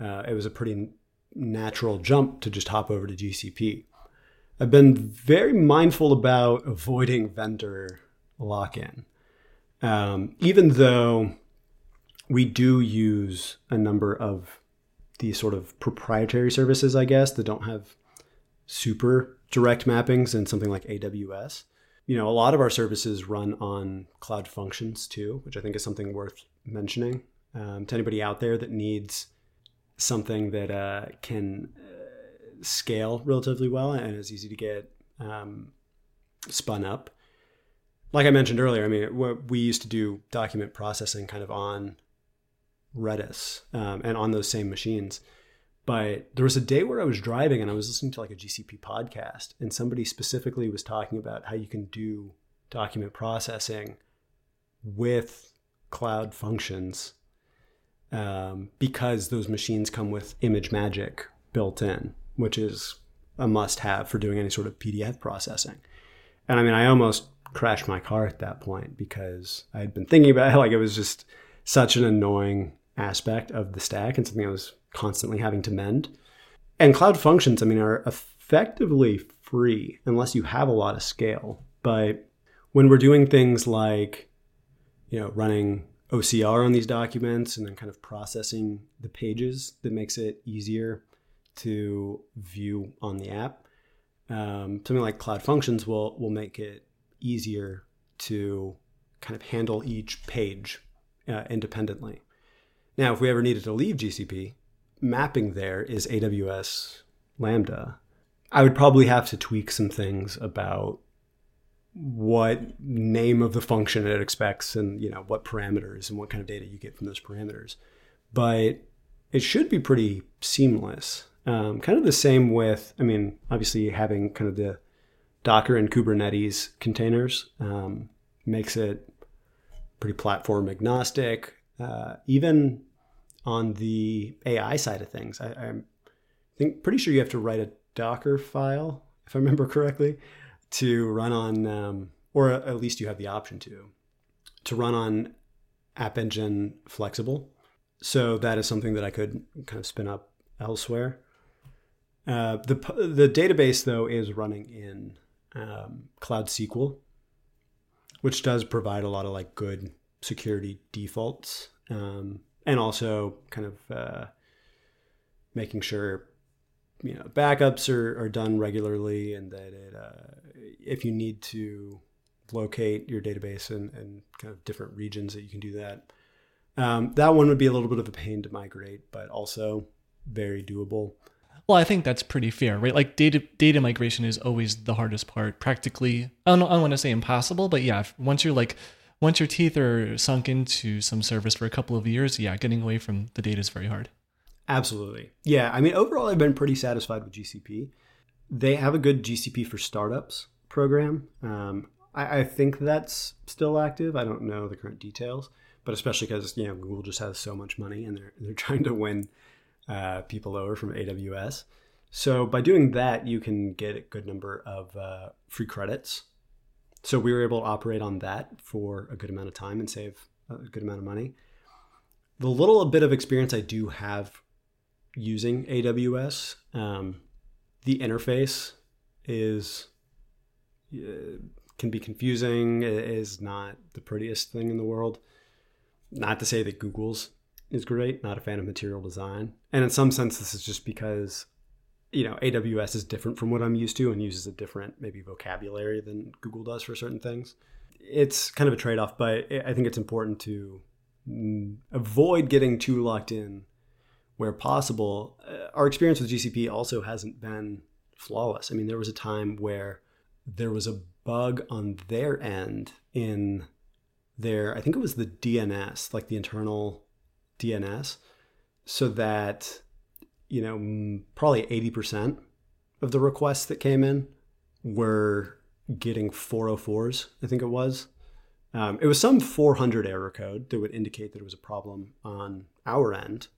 uh, it was a pretty natural jump to just hop over to GCP. I've been very mindful about avoiding vendor lock in. Um, even though we do use a number of these sort of proprietary services, I guess, that don't have super direct mappings in something like AWS. You know, a lot of our services run on cloud functions too, which I think is something worth mentioning um, to anybody out there that needs something that uh, can uh, scale relatively well and is easy to get um, spun up. Like I mentioned earlier, I mean, we used to do document processing kind of on Redis um, and on those same machines. But there was a day where I was driving and I was listening to like a GCP podcast, and somebody specifically was talking about how you can do document processing with cloud functions um, because those machines come with ImageMagick built in, which is a must have for doing any sort of PDF processing. And I mean, I almost crashed my car at that point because I had been thinking about it <laughs> like it was just such an annoying aspect of the stack and something I was constantly having to mend. And cloud functions, I mean, are effectively free unless you have a lot of scale. But when we're doing things like, you know, running OCR on these documents and then kind of processing the pages that makes it easier to view on the app. Um, something like Cloud Functions will will make it easier to kind of handle each page uh, independently. Now, if we ever needed to leave GCP, mapping there is AWS Lambda. I would probably have to tweak some things about what name of the function it expects and you know what parameters and what kind of data you get from those parameters. But it should be pretty seamless. Um, kind of the same with i mean obviously having kind of the docker and kubernetes containers um, makes it pretty platform agnostic. Uh, even on the ai side of things I, i'm think pretty sure you have to write a docker file if i remember <laughs> correctly to run on, um, or at least you have the option to, to run on App Engine Flexible. So that is something that I could kind of spin up elsewhere. Uh, the the database though is running in um, Cloud SQL, which does provide a lot of like good security defaults, um, and also kind of uh, making sure you know backups are, are done regularly and that it uh, if you need to locate your database in, in kind of different regions that you can do that um, that one would be a little bit of a pain to migrate but also very doable. Well i think that's pretty fair right? Like data data migration is always the hardest part. Practically i don't, I don't want to say impossible but yeah once you're like once your teeth are sunk into some service for a couple of years yeah getting away from the data is very hard Absolutely. Yeah. I mean, overall, I've been pretty satisfied with GCP. They have a good GCP for startups program. Um, I, I, think that's still active. I don't know the current details, but especially because you know Google just has so much money and they're they're <laughs> trying to win uh, people over from AWS. So by doing that, you can get a good number of uh, free credits. So we were able to operate on that for a good amount of time and save a good amount of money. The little bit of experience I do have using AWS. Um, the interface is uh, can be confusing. It is not the prettiest thing in the world. Not to say that Google's is great. Not a fan of material design, and in some sense, this is just because you know AWS is different from what I'm used to and uses a different maybe vocabulary than Google does for certain things. It's kind of a trade off, but I think it's important to mm, avoid getting too locked in where possible. Uh, our experience with GCP also hasn't been flawless. I mean, there was a time where there was a bug on their end in their, I think it was the DNS, like the internal DNS, so that, you know, probably 80% of the requests that came in were getting 404s, I think it was. Um, it was some 400 error code that would indicate that it was a problem on our end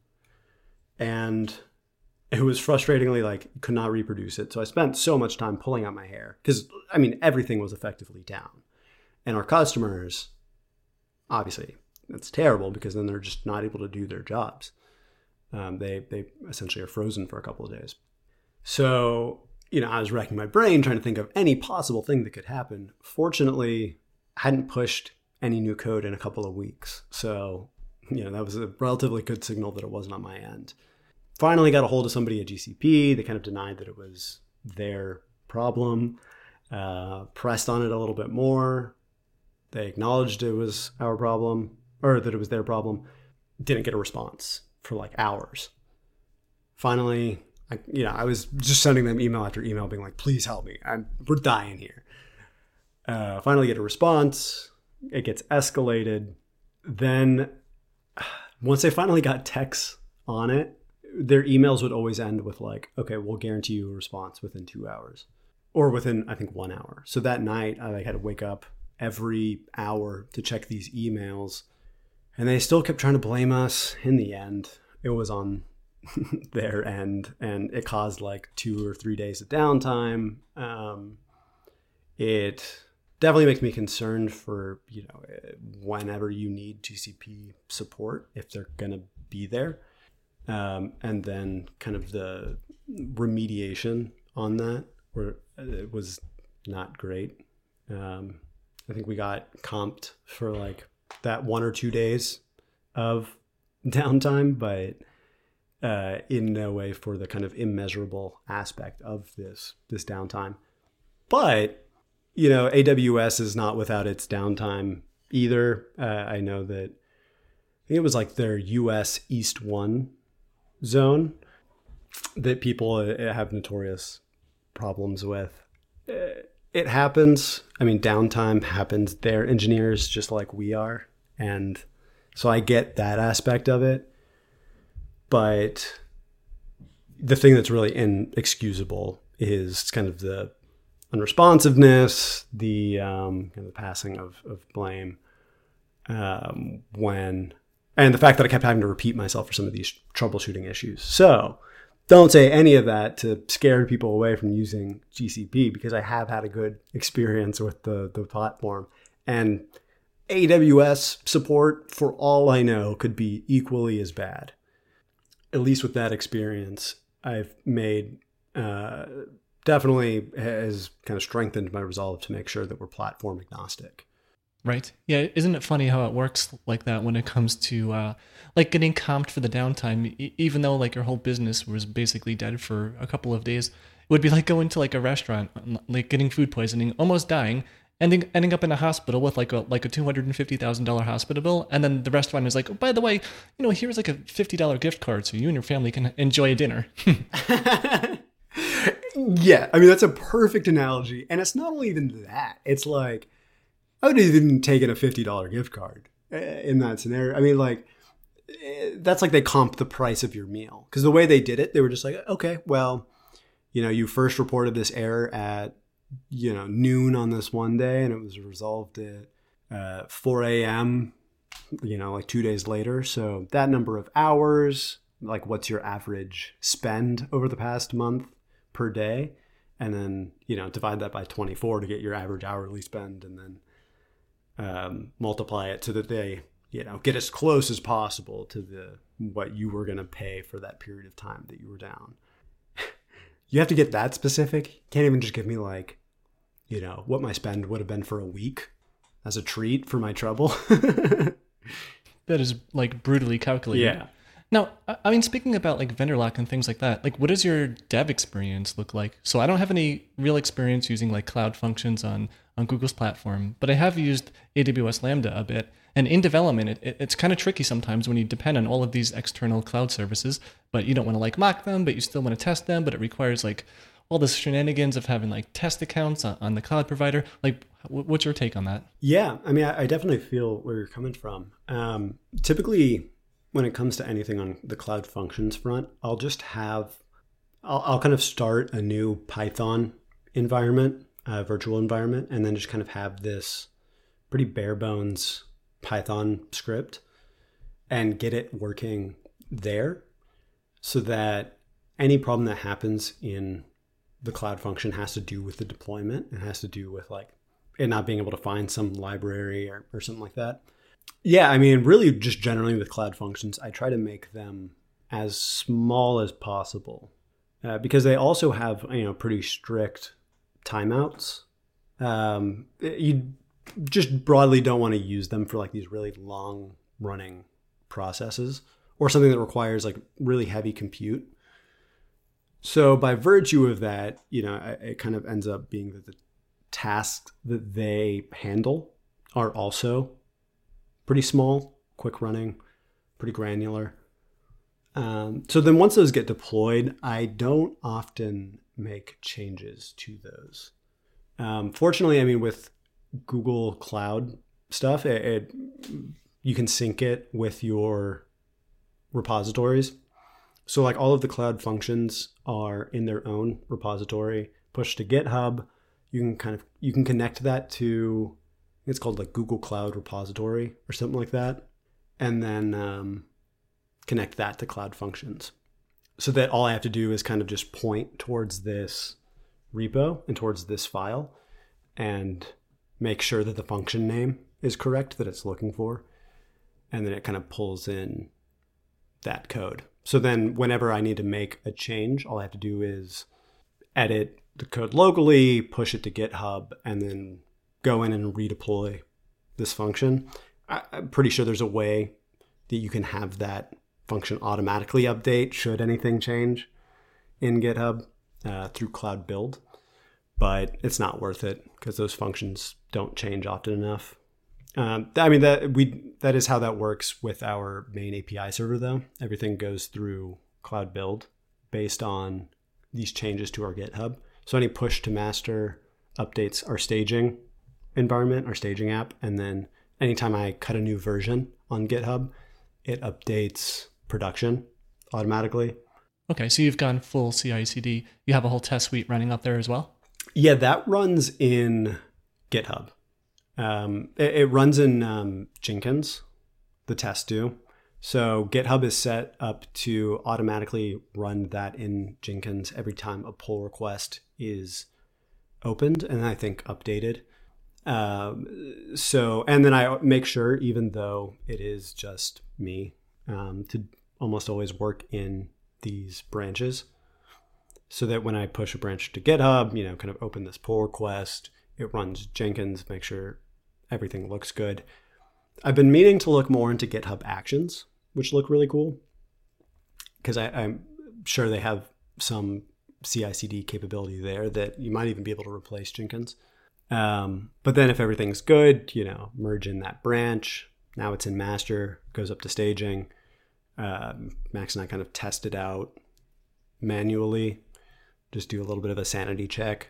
and it was frustratingly like could not reproduce it. So I spent so much time pulling out my hair because I mean everything was effectively down, and our customers, obviously, that's terrible because then they're just not able to do their jobs. Um, they they essentially are frozen for a couple of days. So you know I was racking my brain trying to think of any possible thing that could happen. Fortunately, I hadn't pushed any new code in a couple of weeks, so you know that was a relatively good signal that it wasn't on my end finally got a hold of somebody at GCP. They kind of denied that it was their problem, uh, pressed on it a little bit more. They acknowledged it was our problem or that it was their problem. Didn't get a response for like hours. Finally, I, you know, I was just sending them email after email, being like, "Please help me! I'm we're dying here." Uh, finally, get a response. It gets escalated. Then, <sighs> once they finally got techs on it, their emails would always end with like, okay, we'll guarantee you a response within two hours or within, I think, one hour. So that night, I like, had to wake up every hour to check these emails. And they still kept trying to blame us. In the end, it was on <laughs> their end and it caused like two or three days of downtime. Um, it definitely makes me concerned for, you know, whenever you need GCP support, if they're going to be there um, and then kind of the remediation on that where it was not great. Um, I think we got comped for like that one or two days of <laughs> downtime, but uh, in no way for the kind of immeasurable aspect of this this downtime. But you know, AWS is not without its downtime either. Uh, I know that I think it was like their US East One zone that people uh, have notorious problems with. It happens. I mean, downtime happens. They're engineers just like we are. And so I get that aspect of it. But the thing that's really inexcusable is kind of the unresponsiveness, the um, kind of passing of, of blame um, when and the fact that I kept having to repeat myself for some of these troubleshooting issues. So don't say any of that to scare people away from using GCP because I have had a good experience with the, the platform. And AWS support, for all I know, could be equally as bad. At least with that experience, I've made uh, definitely has kind of strengthened my resolve to make sure that we're platform agnostic. Right. Yeah. Isn't it funny how it works like that when it comes to uh, like getting comped for the downtime, e- even though like your whole business was basically dead for a couple of days? It would be like going to like a restaurant, like getting food poisoning, almost dying, ending ending up in a hospital with like a like a two hundred and fifty thousand dollar hospital bill, and then the restaurant is like, oh, by the way, you know, here's like a fifty dollar gift card so you and your family can enjoy a dinner. <laughs> <laughs> yeah, I mean that's a perfect analogy, and it's not only even that; it's like I would have even taken a fifty dollar gift card eh, in that scenario. I mean, like eh, that's like they comp the price of your meal because the way they did it, they were just like, okay, well, you know, you first reported this error at you know noon on this one day, and it was resolved at uh, four a.m. You know, like two days later. So that number of hours, like what's your average spend over the past month per day, and then you know divide that by twenty four to get your average hourly spend, and then um, multiply it so that they you know get as close as possible to the what you were going to pay for that period of time that you were down. <laughs> You have to get that specific. You can't even just give me like you know what my spend would have been for a week as a treat for my trouble. <laughs> That is like brutally calculated. Yeah. Now, I mean, speaking about like vendor lock and things like that, like what does your dev experience look like? So I don't have any real experience using like cloud functions on on Google's platform, but I have used AWS Lambda a bit. And in development, it, it, it's kind of tricky sometimes when you depend on all of these external cloud services, but you don't want to like mock them, but you still want to test them, but it requires like all the shenanigans of having like test accounts on, on the cloud provider. Like, what's your take on that? Yeah, I mean, I, I definitely feel where you're coming from. Um, typically, when it comes to anything on the cloud functions front, I'll just have, I'll, I'll kind of start a new Python environment, uh, virtual environment, and then just kind of have this pretty bare bones Python script and get it working there. so that any problem that happens in the cloud function has to do with the deployment. It has to do with like it not being able to find some library or, or something like that. Yeah, I mean, really, just generally with cloud functions, I try to make them as small as possible uh, because they also have you know pretty strict timeouts. Um, you just broadly don't want to use them for like these really long running processes or something that requires like really heavy compute. So by virtue of that, you know, it kind of ends up being that the tasks that they handle are also pretty small, quick running, pretty granular. Um, so then once those get deployed, I don't often make changes to those. Um, fortunately, I mean, with Google Cloud stuff, it, it, you can sync it with your repositories. So like all of the cloud functions are in their own repository, push to GitHub. You can kind of you can connect that to it's called like Google Cloud Repository or something like that, and then um, connect that to Cloud Functions. So that all I have to do is kind of just point towards this repo and towards this file and make sure that the function name is correct that it's looking for. And then it kind of pulls in that code. So then whenever I need to make a change, all I have to do is edit the code locally, push it to GitHub, and then go in and redeploy this function. I'm pretty sure there's a way that you can have that function automatically update should anything change in GitHub uh, through Cloud Build, but it's not worth it because those functions don't change often enough. Um, I mean that we that is how that works with our main API server though. Everything goes through Cloud Build based on these changes to our GitHub. So any push to master updates our staging environment, our staging app, and then anytime I cut a new version on GitHub, it updates production automatically. Okay, so you've gone full CI/CD. You have a whole test suite running up there as well. Yeah, that runs in GitHub. Um, it, it, runs in um, Jenkins. The tests do. So GitHub is set up to automatically run that in Jenkins every time a pull request is opened and I think updated. Um, so, and then I make sure, even though it is just me, um, to almost always work in these branches so that when I push a branch to GitHub, you know, kind of open this pull request, it runs Jenkins, make sure everything looks good. I've been meaning to look more into GitHub Actions, which look really cool because I'm sure they have some CI/CD capability there that you might even be able to replace Jenkins. Um, but then if everything's good, you know, merge in that branch. Now it's in master, goes up to staging. Um, Max and I kind of test it out manually, just do a little bit of a sanity check,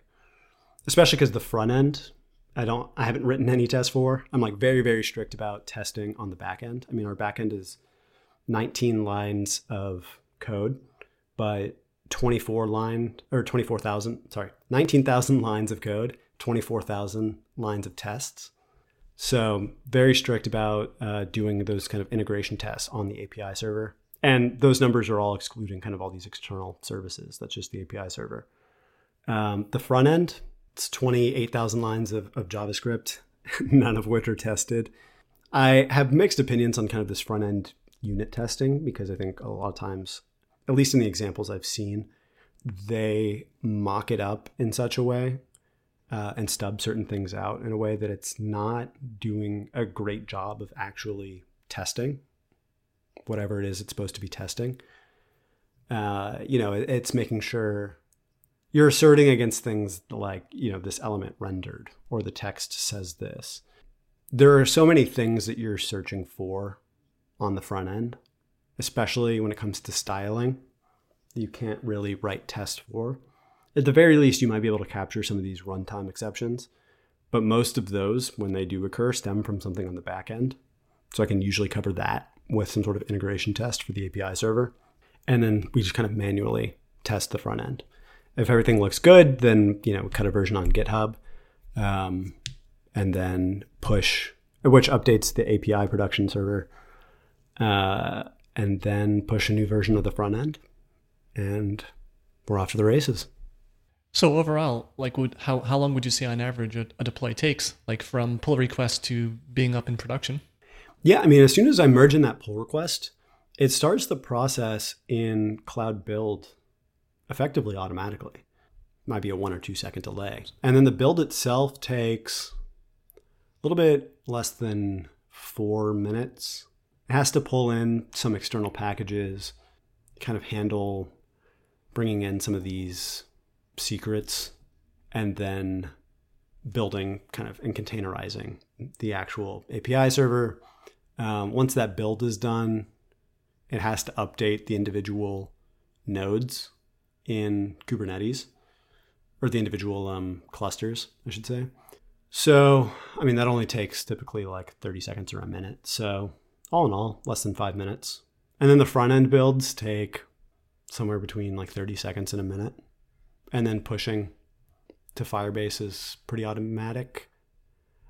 especially because the front end, I don't, I haven't written any tests for. I'm like very, very strict about testing on the back end. I mean, our back end is 19 lines of code, but 24 line or 24,000, sorry, 19,000 lines of code, 24,000 lines of tests. So very strict about uh, doing those kind of integration tests on the API server. And those numbers are all excluding kind of all these external services. That's just the API server. Um, the front end, it's 28,000 lines of, of JavaScript, <laughs> none of which are tested. I have mixed opinions on kind of this front end unit testing because I think a lot of times, at least in the examples I've seen, they mock it up in such a way uh, and stub certain things out in a way that it's not doing a great job of actually testing whatever it is it's supposed to be testing. Uh, you know, it, it's making sure you're asserting against things like, you know, this element rendered or the text says this. There are so many things that you're searching for on the front end, especially when it comes to styling, you can't really write tests for at the very least, you might be able to capture some of these runtime exceptions. But most of those, when they do occur, stem from something on the back end. So I can usually cover that with some sort of integration test for the API server. And then we just kind of manually test the front end. If everything looks good, then you know cut a version on GitHub, um, and then push, which updates the API production server, uh, and then push a new version of the front end and we're off to the races. So overall, like, would how how long would you say on average a, a deploy takes, like from pull request to being up in production? Yeah, I mean, as soon as I merge in that pull request, it starts the process in Cloud Build effectively automatically. Might be a one or two second delay. And then the build itself takes a little bit less than four minutes. It has to pull in some external packages, kind of handle bringing in some of these secrets, and then building kind of and containerizing the actual API server. Um, once that build is done, it has to update the individual nodes in Kubernetes or the individual um, clusters, I should say. So, I mean, that only takes typically like 30 seconds or a minute. So, all in all, less than five minutes. And then the front end builds take somewhere between like 30 seconds and a minute. And then pushing to Firebase is pretty automatic.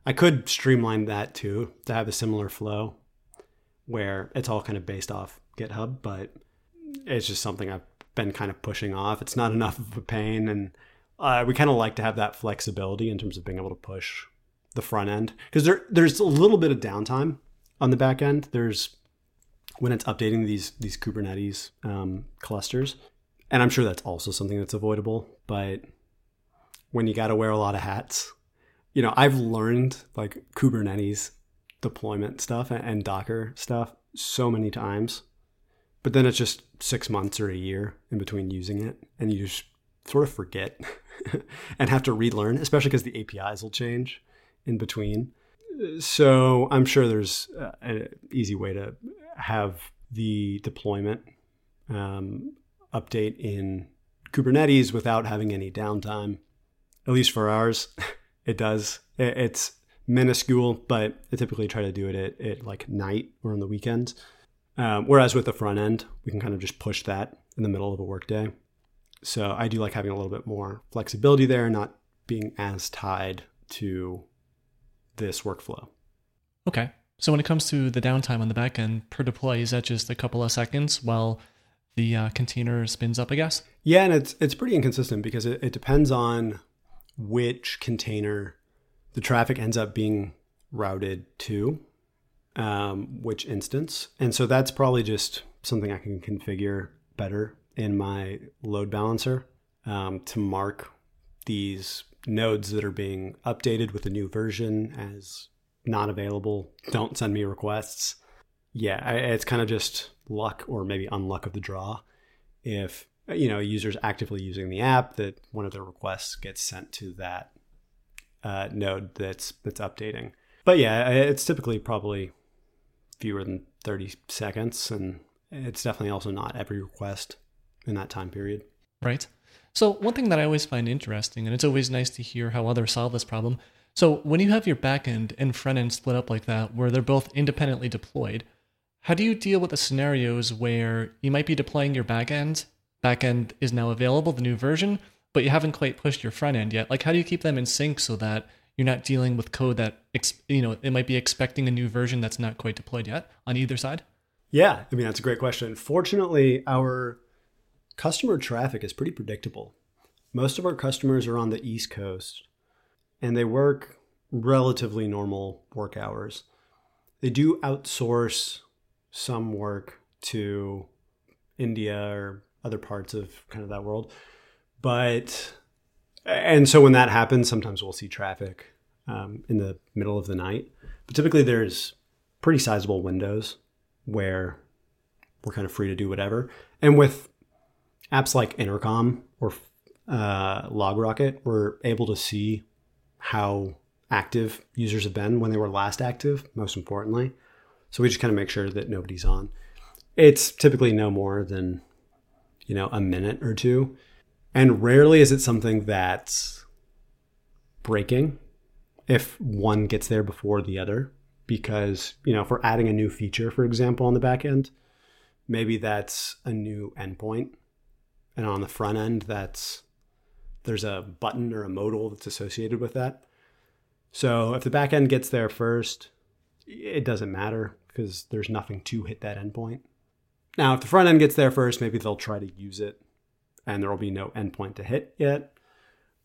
I could streamline that too to have a similar flow where it's all kind of based off GitHub, but it's just something I've been kind of pushing off. It's not <laughs> enough of a pain. And uh, we kind of like to have that flexibility in terms of being able to push the front end because there, there's a little bit of downtime on the back end. There's when it's updating these these Kubernetes um, clusters, and I'm sure that's also something that's avoidable. But when you got to wear a lot of hats, you know, I've learned like Kubernetes deployment stuff and Docker stuff so many times, but then it's just six months or a year in between using it, and you just sort of forget <laughs> and have to relearn, especially because the APIs will change in between. So I'm sure there's an easy way to have the deployment um, update in Kubernetes without having any downtime. At least for ours, <laughs> it does. It's minuscule, but I typically try to do it at, at like night or on the weekends. Um, whereas with the front end, we can kind of just push that in the middle of a workday. So I do like having a little bit more flexibility there, not being as tied to this workflow. Okay. So when it comes to the downtime on the back end per deploy, is that just a couple of seconds while the uh, container spins up, I guess? Yeah, and it's it's pretty inconsistent because it, it depends on which container the traffic ends up being routed to, um, which instance. And so that's probably just something I can configure better in my load balancer um, to mark these nodes that are being updated with a new version as not available. Don't send me requests. Yeah, it's kind of just luck or maybe unluck of the draw. If you know a users actively using the app, that one of their requests gets sent to that uh, node that's that's updating. But yeah, it's typically probably fewer than 30 seconds, and it's definitely also not every request in that time period. Right. So, one thing that I always find interesting, and it's always nice to hear how others solve this problem. So, when you have your backend and front end split up like that, where they're both independently deployed, how do you deal with the scenarios where you might be deploying your backend, backend is now available, the new version, but you haven't quite pushed your front end yet? Like, how do you keep them in sync so that you're not dealing with code that, you know, it might be expecting a new version that's not quite deployed yet on either side? Yeah, I mean, that's a great question. Fortunately, our customer traffic is pretty predictable. Most of our customers are on the East Coast and they work relatively normal work hours. They do outsource some work to India or other parts of kind of that world. But, and so when that happens, sometimes we'll see traffic um, in the middle of the night. But typically there's pretty sizable windows where we're kind of free to do whatever. And with apps like Intercom or uh, LogRocket, we're able to see how active users have been when they were last active, most importantly. So we just kind of make sure that nobody's on. It's typically no more than, you know, a minute or two. And rarely is it something that's breaking if one gets there before the other. Because, you know, if we're adding a new feature, for example, on the back end, maybe that's a new endpoint and on the front end that's there's a button or a modal that's associated with that so if the back end gets there first it doesn't matter because there's nothing to hit that endpoint now if the front end gets there first maybe they'll try to use it and there will be no endpoint to hit yet.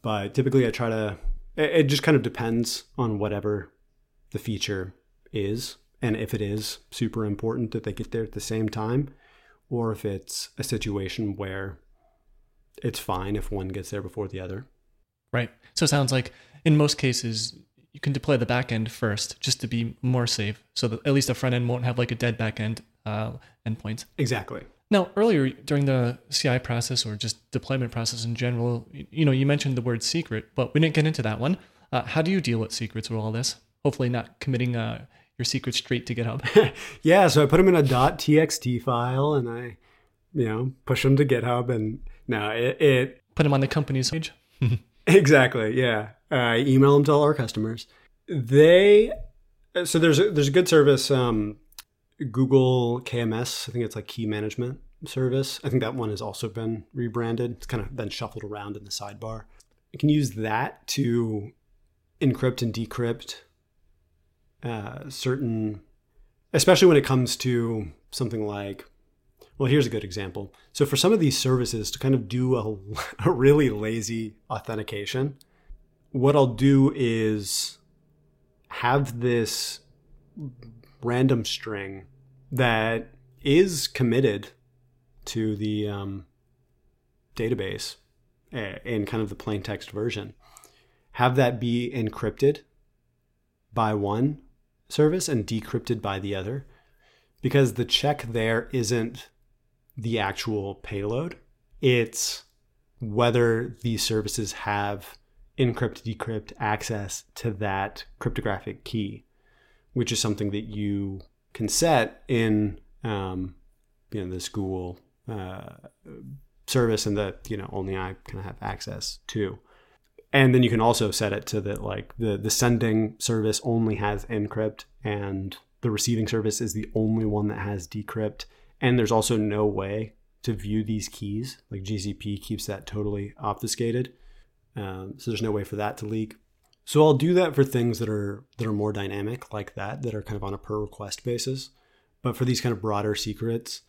But typically, I try to. It just kind of depends on whatever the feature is, and if it is super important that they get there at the same time, or if it's a situation where it's fine if one gets there before the other. Right. So it sounds like in most cases you can deploy the backend first just to be more safe, so that at least the front end won't have like a dead backend uh, endpoint. Exactly. Now, earlier during the CI process or just deployment process in general, you know, you mentioned the word secret, but we didn't get into that one. Uh, how do you deal with secrets with all this? Hopefully, not committing uh, your secrets straight to GitHub. <laughs> yeah, so I put them in a .txt file and I, you know, push them to GitHub, and now it, it put them on the company's page. <laughs> exactly. Yeah, I email them to all our customers. They so there's a, there's a good service. Um, Google KMS. I think it's like key management service. I think that one has also been rebranded. It's kind of been shuffled around in the sidebar. You can use that to encrypt and decrypt uh, certain, especially when it comes to something like, well, here's a good example. So for some of these services to kind of do a, <laughs> a really lazy authentication, what I'll do is have this random string that is committed to the um, database eh, in kind of the plain text version. Have that be encrypted by one service and decrypted by the other because the check there isn't the actual payload. It's whether these services have encrypt, decrypt access to that cryptographic key, which is something that you can set in um, you know the school uh, service and that you know only I kind of have access to. And then you can also set it to that like the the sending service only has encrypt and the receiving service is the only one that has decrypt. And there's also no way to view these keys. Like GCP keeps that totally obfuscated. Um, so there's no way for that to leak. So I'll do that for things that are that are more dynamic like that, that are kind of on a per request basis. But for these kind of broader secrets,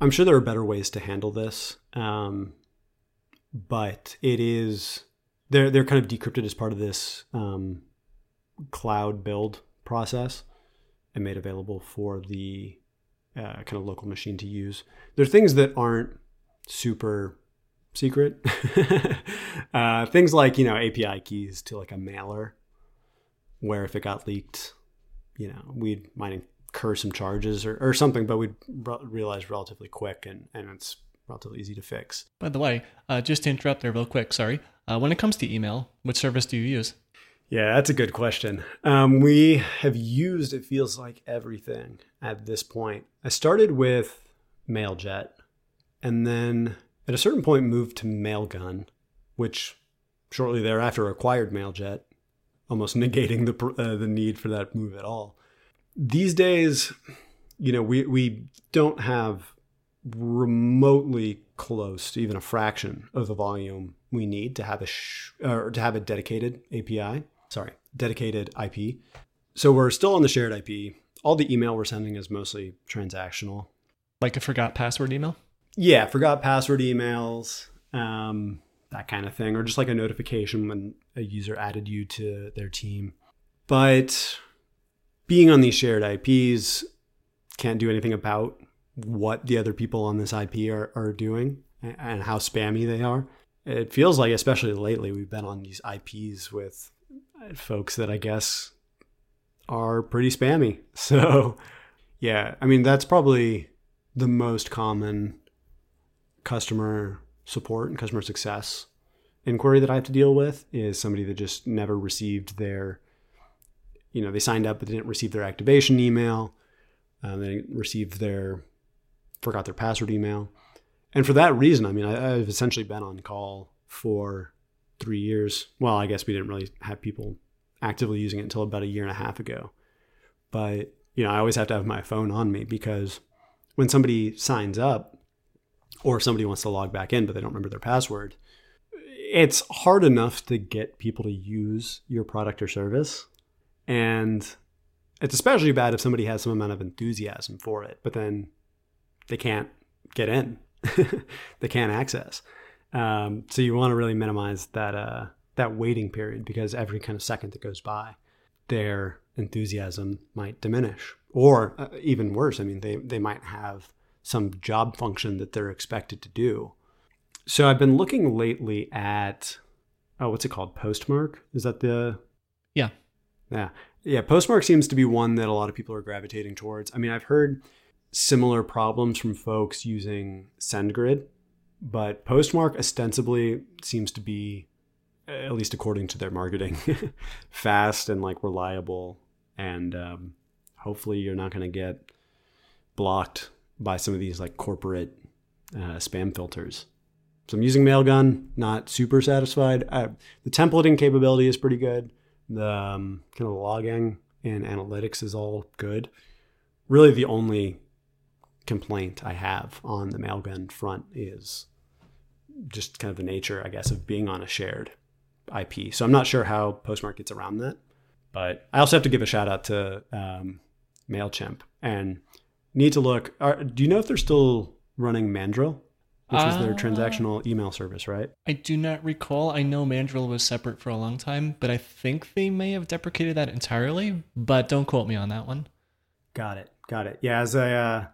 I'm sure there are better ways to handle this. Um, but it is they're they're kind of decrypted as part of this um, cloud build process and made available for the uh, kind of local machine to use. There are things that aren't super secret. <laughs> uh, things like, you know, API keys to like a mailer, where if it got leaked, you know, we might incur some charges or, or something, but we'd re- realize relatively quick and, and it's relatively easy to fix. By the way, uh, just to interrupt there real quick, sorry. Uh, when it comes to email, which service do you use? Yeah, that's a good question. Um, we have used, it feels like everything at this point. I started with MailJet and then at a certain point, moved to Mailgun, which shortly thereafter acquired Mailjet, almost <laughs> negating the uh, the need for that move at all. These days, you know, we we don't have remotely close to even a fraction of the volume we need to have a sh- or to have a dedicated API. Sorry, dedicated IP. So we're still on the shared IP. All the email we're sending is mostly transactional. Like a forgot password email? Yeah, forgot password emails, um, that kind of thing, or just like a notification when a user added you to their team. But being on these shared IPs can't do anything about what the other people on this IP are, are doing and how spammy they are. It feels like, especially lately, we've been on these IPs with folks that I guess are pretty spammy. <laughs> So, yeah, I mean, that's probably the most common customer support and customer success inquiry that I have to deal with is somebody that just never received their, you know, they signed up but they didn't receive their activation email. Um, they received their, forgot their password email. And for that reason, I mean, I, I've essentially been on call for three years. Well, I guess we didn't really have people actively using it until about a year and a half ago. But, you know, I always have to have my phone on me because when somebody signs up, or if somebody wants to log back in but they don't remember their password, it's hard enough to get people to use your product or service. And it's especially bad if somebody has some amount of enthusiasm for it, but then they can't get in <laughs> they can't access. Um, so you want to really minimize that uh, that waiting period because every kind of second that goes by, their enthusiasm might diminish, or uh, even worse. I mean, they they might have some job function that they're expected to do. So I've been looking lately at oh, what's it called? Postmark? Is that the Yeah. yeah. Yeah, Postmark seems to be one that a lot of people are gravitating towards. I mean, I've heard similar problems from folks using SendGrid, but Postmark ostensibly seems to be, at least according to their marketing, <laughs> fast and like reliable. And um, hopefully, you're not going to get blocked by some of these like corporate uh, spam filters. So I'm using Mailgun, not super satisfied. Uh, the templating capability is pretty good. The um, kind of logging and analytics is all good. Really, the only complaint I have on the Mailgun front is just kind of the nature, I guess, of being on a shared IP. So I'm not sure how Postmark gets around that. But I also have to give a shout out to um, MailChimp and need to look. Are, do you know if they're still running Mandrill? Which is their Uh, transactional email service, right? I do not recall. I know Mandrill was separate for a long time, but I think they may have deprecated that entirely. But don't quote me on that one. Got it. Got it. Yeah, as a uh,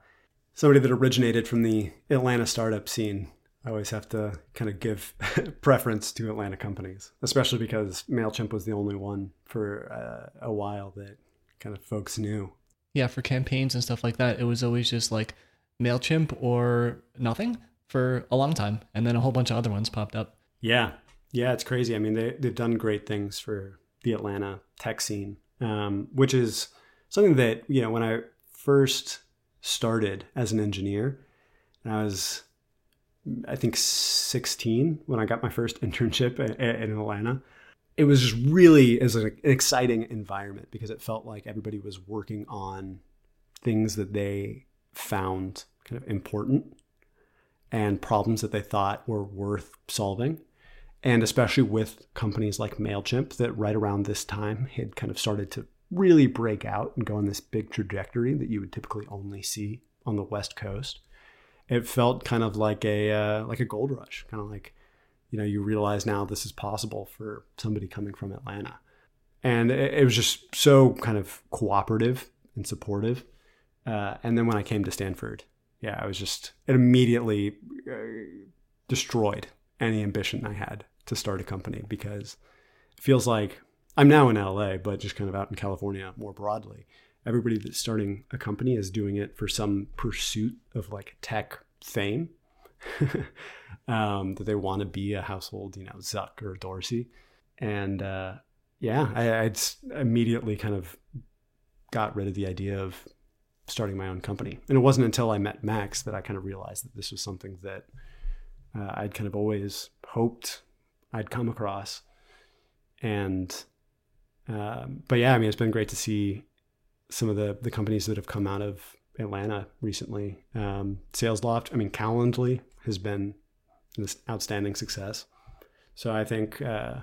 somebody that originated from the Atlanta startup scene, I always have to kind of give <laughs> preference to Atlanta companies, especially because Mailchimp was the only one for uh, a while that kind of folks knew. Yeah, for campaigns and stuff like that, it was always just like Mailchimp or nothing for a long time, and then a whole bunch of other ones popped up. Yeah, yeah, it's crazy. I mean, they they've done great things for the Atlanta tech scene, um, which is something that you know when I first started as an engineer, and I was I think 16 when I got my first <laughs> internship in, in Atlanta. It was just really as an exciting environment because it felt like everybody was working on things that they found kind of important and problems that they thought were worth solving. And especially with companies like MailChimp that right around this time had kind of started to really break out and go on this big trajectory that you would typically only see on the West Coast. It felt kind of like a uh, like a gold rush, kind of like you know you realize now this is possible for somebody coming from Atlanta, and it, was just so kind of cooperative and supportive. Uh, and then when I came to Stanford, yeah, I was just it immediately uh, destroyed any ambition I had to start a company because it feels like I'm now in LA, but just kind of out in California more broadly. Everybody that's starting a company is doing it for some pursuit of like tech fame. <laughs> um, that they want to be a household, you know, Zuck or Dorsey. And uh, yeah, I, I just immediately kind of got rid of the idea of starting my own company. And it wasn't until I met Max that I kind of realized that this was something that uh, I'd kind of always hoped I'd come across. And, um, but yeah, I mean, it's been great to see some of the, the companies that have come out of Atlanta recently. Um, SalesLoft, I mean, Calendly has been an outstanding success. So I think, uh,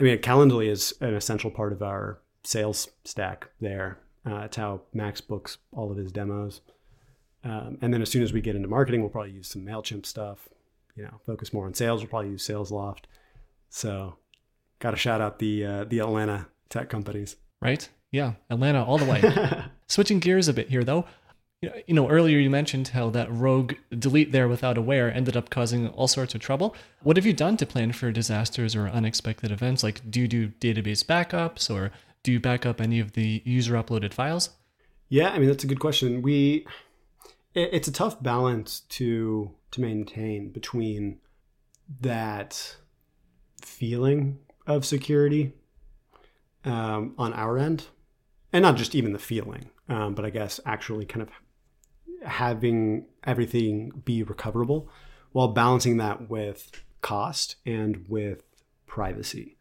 I mean, Calendly is an essential part of our sales stack there. Uh, it's how Max books all of his demos. Um, and then as soon as we get into marketing, we'll probably use some MailChimp stuff, you know, focus more on sales. We'll probably use SalesLoft. So got to shout out the, uh, the Atlanta tech companies. Right? Yeah, Atlanta all the way. <laughs> Switching gears a bit here, though. You know, earlier you mentioned how that rogue delete there without a WHERE ended up causing all sorts of trouble. What have you done to plan for disasters or unexpected events? Like, do you do database backups or do you back up any of the user uploaded files? Yeah, I mean that's a good question. We it, it's a tough balance to to maintain between that feeling of security um, on our end, and not just even the feeling, um, but I guess actually kind of having everything be recoverable, while balancing that with cost and with privacy,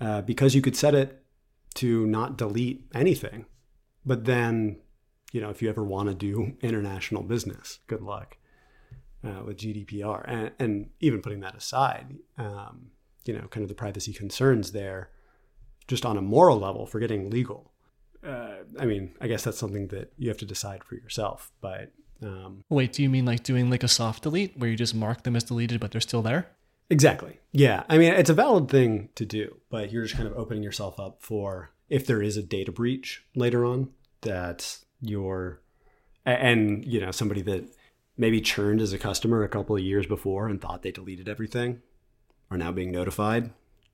uh, because you could set it to not delete anything. But then, you know, if you ever want to do <laughs> international business, good luck uh, with GDPR. And, and, even putting that aside, um, you know, kind of the privacy concerns there, just on a moral level, forgetting legal. Uh, I mean, I guess that's something that you have to decide for yourself. But Um, Wait, do you mean like doing like a soft delete where you just mark them as deleted, but they're still there? exactly. Yeah. I mean, it's a valid thing to do, but you're just kind of opening yourself up for if there is a data breach later on that you're, and, you know, somebody that maybe churned as a customer a couple of years before and thought they deleted everything are now being notified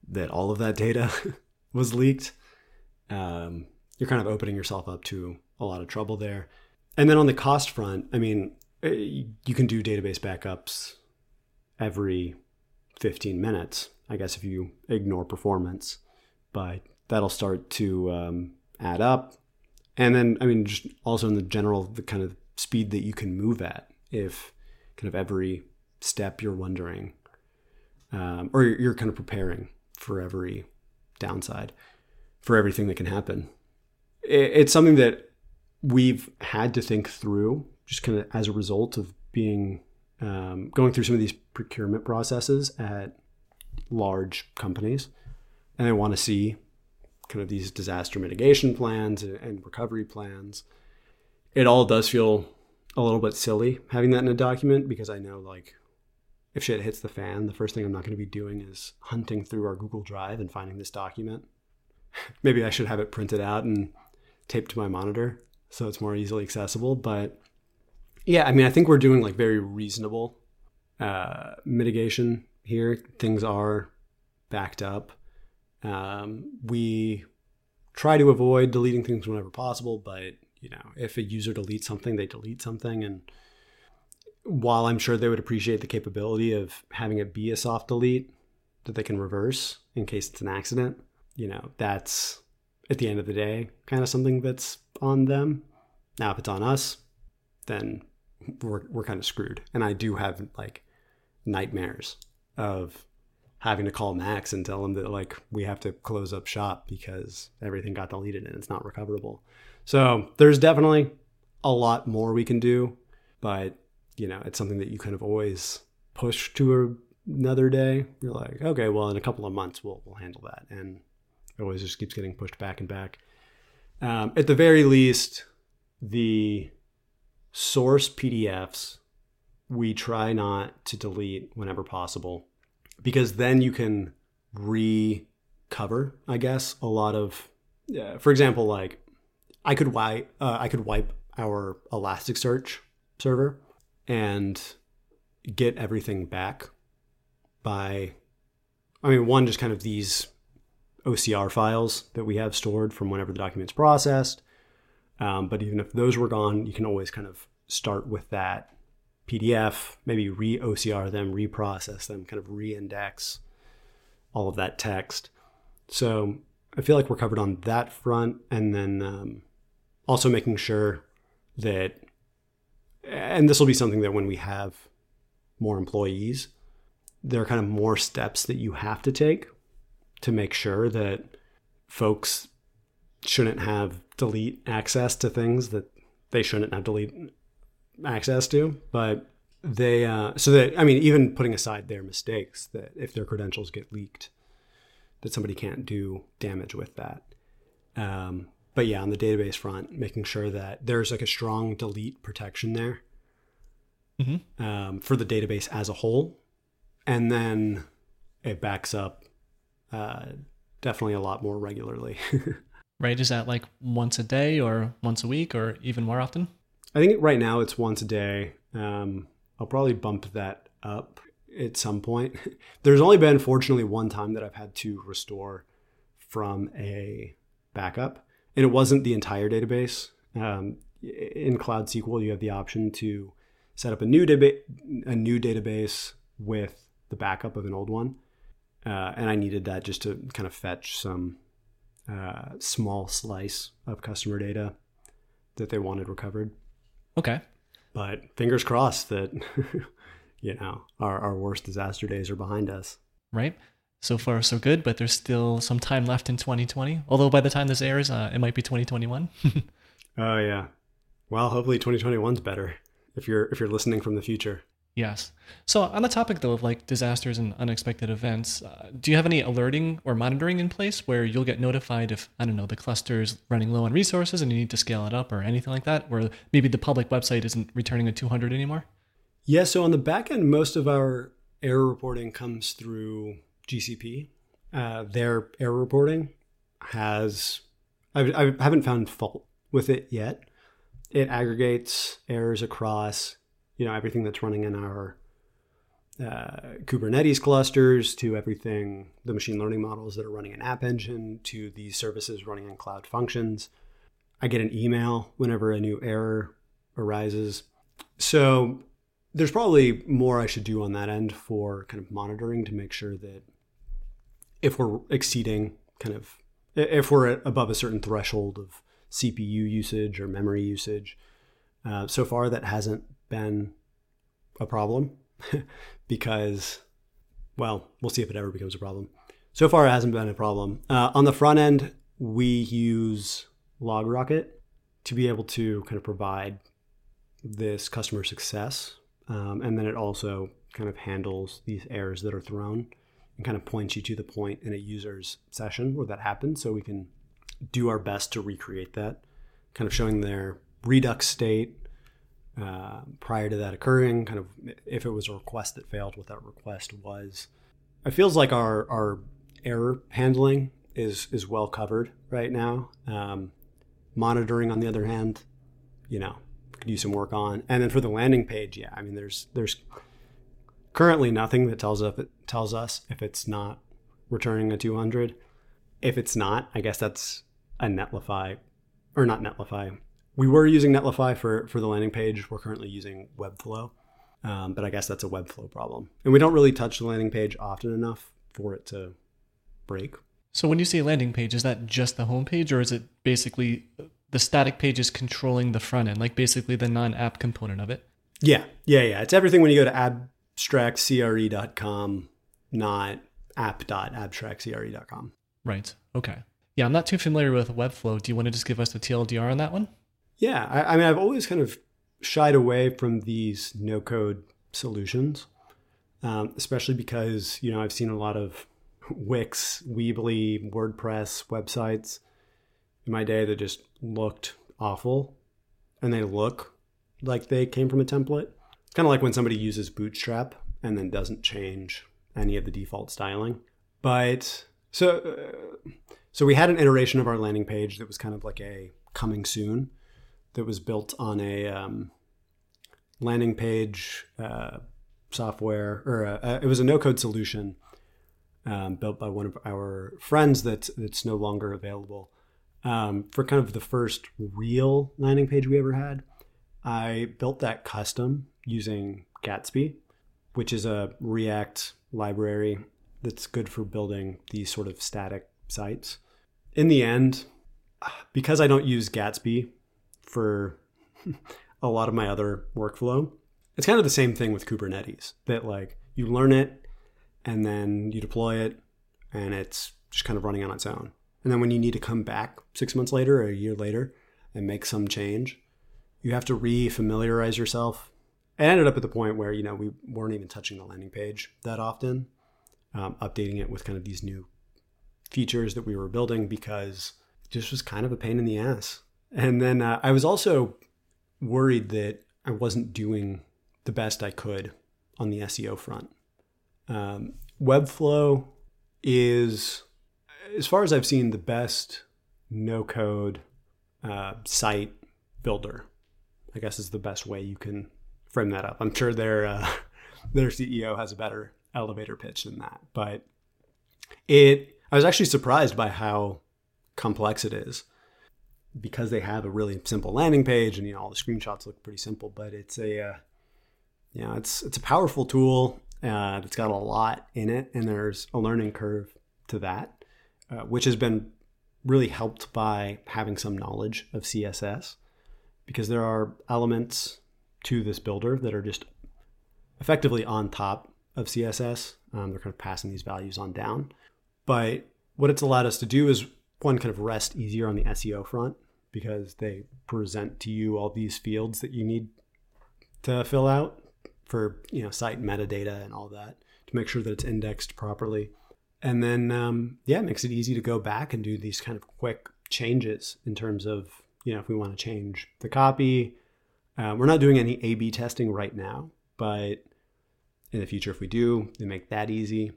that all of that data <laughs> was leaked. Um, you're kind of opening yourself up to a lot of trouble there. And then on the cost front, I mean, eh, you can do database backups every 15 minutes, I guess, if you ignore performance, but that'll start to um, add up. And then, I mean, just also in the general, the kind of speed that you can move at, if kind of every step you're wondering, um, or you're, you're kind of preparing for every downside, for everything that can happen. It, it's something that we've had to think through just kind of as a result of being um, going through some of these procurement processes at large companies. And they want to see kind of these disaster mitigation plans and recovery plans. It all does feel a little bit silly having that in a document because i know like if shit hits the fan the first thing i'm not going to be doing is hunting through our google drive and finding this document. <laughs> Maybe i should have it printed out and taped to my monitor so it's more easily accessible but yeah, I mean, I think we're doing like very reasonable uh, mitigation here. Things are backed up. Um, we try to avoid deleting things whenever possible, but you know, if a user deletes something, they delete something. And while I'm sure they would appreciate the capability of having it be a soft delete that they can reverse in case it's an accident, you know, that's at the end of the day kind of something that's on them. Now, if it's on us, then we're we're kind of screwed. And I do have like nightmares of having to call Max and tell him that like we have to close up shop because everything got deleted and it's not recoverable. So there's definitely a lot more we can do, but you know it's something that you kind of always push to another day. You're like, okay, well in a couple of months we'll we'll handle that, and always just keeps getting pushed back and back. Um, at the very least, the source PDFs we try not to delete whenever possible because then you can recover, I guess, a lot of, uh, for example, like I could wipe, uh, I could wipe our Elasticsearch server and get everything back by, I mean, one, just kind of these OCR files that we have stored from whenever the document's processed. Um, but even if those were gone, you can always kind of start with that PDF, maybe re OCR them, reprocess them, kind of re-index all of that text. So I feel like we're covered on that front, and then um, also making sure that, and this will be something that when we have more employees, there are kind of more steps that you have to take to make sure that folks shouldn't have delete access to things that they shouldn't have delete access to but they uh, so that i mean even putting aside their mistakes that if their credentials get leaked that somebody can't do damage with that um, but yeah on the database front making sure that there's like a strong delete protection there Mhm. um, for the database as a whole and then it backs up uh, definitely a lot more regularly <laughs> Right? Is that like once a day or once a week or even more often? I think right now it's once a day. Um, I'll probably bump that up at some point. <laughs> There's only been, fortunately, one time that I've had to restore from a backup, and it wasn't the entire database. Um, in Cloud SQL, you have the option to set up a new daba- a new database with the backup of an old one, uh, and I needed that just to kind of fetch some uh, small slice of customer data that they wanted recovered Okay. but fingers crossed that <laughs> you know our, our worst disaster days are behind us Right? So far, so good, but there's still some time left in 2020. Although by the time this airs, uh, it might be 2021. <laughs> oh yeah well hopefully 2021's better if you're if you're listening from the future Yes. So, on the topic though of like disasters and unexpected events, uh, do you have any alerting or monitoring in place where you'll get notified if, I don't know, the cluster is running low on resources and you need to scale it up or anything like that, where maybe the public website isn't returning a 200 anymore? Yeah. So, on the back end, most of our error reporting comes through GCP. Uh, their error reporting has, I, I haven't found fault with it yet. It aggregates errors across you know everything that's running in our uh, Kubernetes clusters to everything the machine learning models that are running in App Engine to these services running in Cloud Functions. I get an email whenever a new error arises. So there's probably more I should do on that end for kind of monitoring to make sure that if we're exceeding kind of if we're above a certain threshold of CPU usage or memory usage. Uh, so far, that hasn't been a problem <laughs> because, well, we'll see if it ever becomes a problem. So far, it hasn't been a problem. Uh, on the front end, we use LogRocket to be able to kind of provide this customer success. Um, and then it also kind of handles these errors that are thrown and kind of points you to the point in a user's session where that happens so we can do our best to recreate that, kind of showing their redux state, uh, prior to that occurring, kind of if it was a request that failed, what that request was. It feels like our our error handling is is well covered right now. Um, monitoring, on the other hand, you know, could use some work on. And then for the landing page, yeah, I mean, there's there's currently nothing that tells us tells us if it's not returning a 200. If it's not, I guess that's a Netlify or not Netlify, we were using Netlify for, for the landing page. We're currently using Webflow, um, but I guess that's a Webflow problem. And we don't really touch the landing page often enough for it to break. So when you say landing page, is that just the home page, or is it basically the static page is controlling the front end, like basically the non-app component of it? Yeah, yeah, yeah. It's everything when you go to abstractcre.com, not app.abstractcre.com. Right. Okay. Yeah, I'm not too familiar with Webflow. Do you want to just give us the TLDR on that one? Yeah, I, I mean, I've always kind of shied away from these no code solutions, um, especially because, you know, I've seen a lot of Wix, Weebly, WordPress websites in my day that just looked awful and they look like they came from a template. It's kind of like when somebody uses Bootstrap and then doesn't change any of the default styling. But so, uh, so we had an iteration of our landing page that was kind of like a coming soon that was built on a um, landing page uh, software, or a, a, it was a no-code solution um, built by one of our friends that that's no longer available. Um, for kind of the first real landing page we ever had, I built that custom using Gatsby, which is a React library that's good for building these sort of static sites. In the end, because I don't use Gatsby for <laughs> a lot of my other workflow. It's kind of the same thing with Kubernetes that like you learn it and then you deploy it and it's just kind of running on its own. And then when you need to come back six months later or a year later and make some change, you have to re-familiarize yourself. I ended up at the point where, you know, we weren't even touching the landing page that often, um, updating it with kind of these new features that we were building because it just was kind of a pain in the ass. And then uh, I was also worried that I wasn't doing the best I could on the SEO front. Um, Webflow is, as far as I've seen, the best no code uh, site builder. I guess is the best way you can frame that up. I'm sure their uh, <laughs> their CEO has a better elevator pitch than that, but it. I was actually surprised by how complex it is because they have a really simple landing page and you know all the screenshots look pretty simple but it's a uh, you know it's it's a powerful tool uh, that's got a lot in it and there's a learning curve to that uh, which has been really helped by having some knowledge of css because there are elements to this builder that are just effectively on top of css um, they're kind of passing these values on down. But what it's allowed us to do is one kind of rest easier on the seo front because they present to you all these fields that you need to fill out for you know site metadata and all that to make sure that it's indexed properly. And then um, yeah, it makes it easy to go back and do these kind of quick changes in terms of you know if we want to change the copy. Uh, we're not doing any A/B testing right now, but in the future, if we do, they make that easy.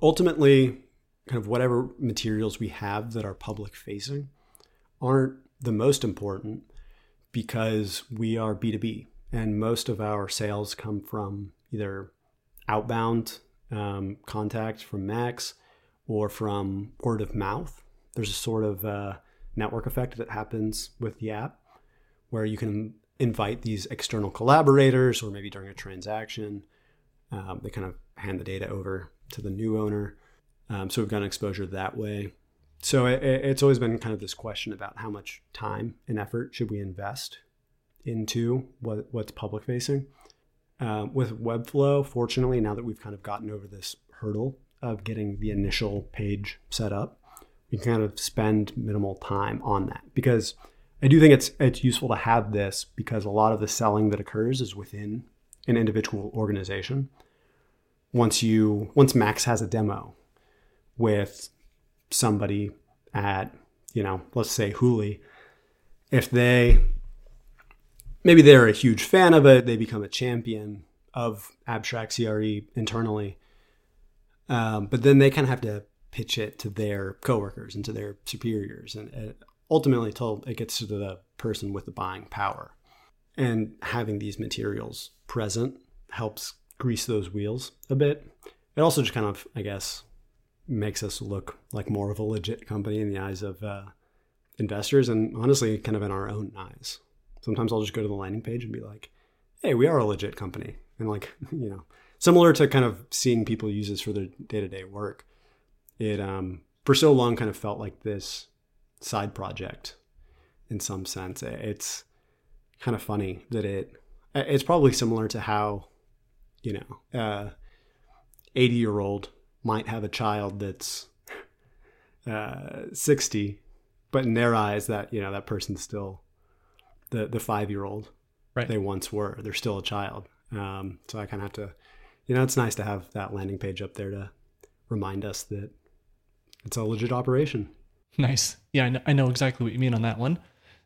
Ultimately, kind of whatever materials we have that are public facing aren't the most important because we are B2B and most of our sales come from either outbound um, contact from Max or from word of mouth. There's a sort of uh, network effect that happens with the app where you can invite these external collaborators or maybe during a transaction. Um, they kind of hand the data over to the new owner. Um, so we've gotten exposure that way. So it, it's always been kind of this question about how much time and effort should we invest into what, what's public facing. Uh, with Webflow, fortunately, now that we've kind of gotten over this hurdle of getting the initial page set up, we can kind of spend minimal time on that because I do think it's it's useful to have this because a lot of the selling that occurs is within an individual organization. Once you once Max has a demo with somebody at you know let's say Hooli, if they maybe they're a huge fan of it. They become a champion of abstract CRE internally. Um, but then they kind of have to pitch it to their coworkers and to their superiors. And it, ultimately, until it gets to the person with the buying power. And having these materials present helps grease those wheels a bit. It also just kind of, I guess, makes us look like more of a legit company in the eyes of uh, investors and honestly, kind of in our own eyes. Sometimes I'll just go to the landing page and be like, hey, we are a legit company. And like, <laughs> you know, similar to kind of seeing people use this for their day to day work, it um, for so long kind of felt like this side project in some sense. It's kind of funny that it, it's probably similar to how, you know, uh, 80 year old might have a child that's uh, 60, but in their eyes, that, you know, that person's still the the five year old right. they once were. They're still a child. Um, so I kind of have to, you know, it's nice to have that landing page up there to remind us that it's a legit operation. Nice. Yeah, I know, I know exactly what you mean on that one.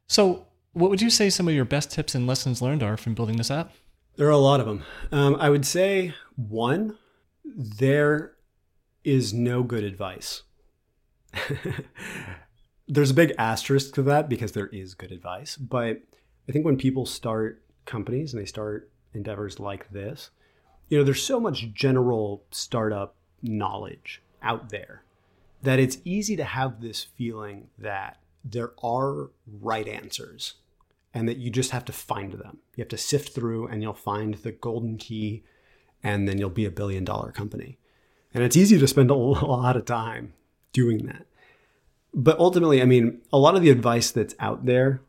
So, what would you say some of your best tips and lessons learned are from building this app? There are a lot of them. Um, I would say one, there is no good advice. <laughs> There's a big asterisk to that because there is good advice, but I think when people start companies and they start endeavors like this, you know, there's so much general startup knowledge out there that it's easy to have this feeling that there are right answers and that you just have to find them. You have to sift through and you'll find the golden key and then you'll be a billion dollar company. And it's easy to spend a <laughs> lot of time doing that. But ultimately, I mean, a lot of the advice that's out there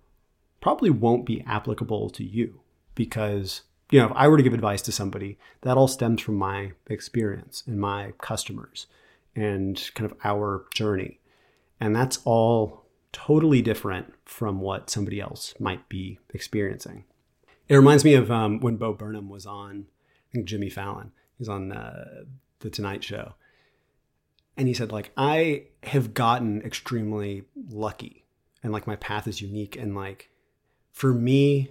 probably won't be applicable to you because you know if i were to give advice to somebody that all stems from my experience and my customers and kind of our journey and that's all totally different from what somebody else might be experiencing it reminds me of um, when bo burnham was on i think jimmy fallon he's on uh, the tonight show and he said like i have gotten extremely lucky and like my path is unique and like for me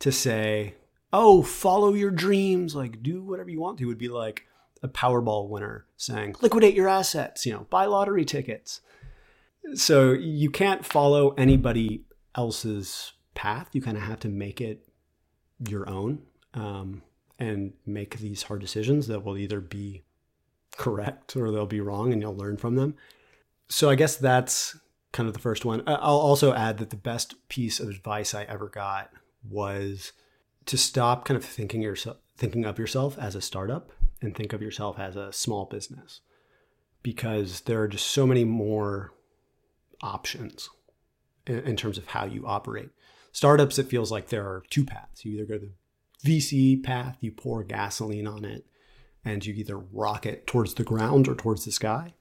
to say, oh, follow your dreams, like do whatever you want to, would be like a Powerball winner saying, liquidate your assets, you know, buy lottery tickets. So you can't follow anybody else's path. You kind of have to make it your own um, and make these hard decisions that will either be correct or they'll be wrong and you'll learn from them. So I guess that's kind of the first one. I'll also add that the best piece of advice I ever got was to stop kind of thinking yourself thinking of yourself as a startup and think of yourself as a small business because there are just so many more options in, in terms of how you operate. Startups, it feels like there are two paths. You either go the VC path, you pour gasoline on it, and you either rocket towards the ground or towards the sky,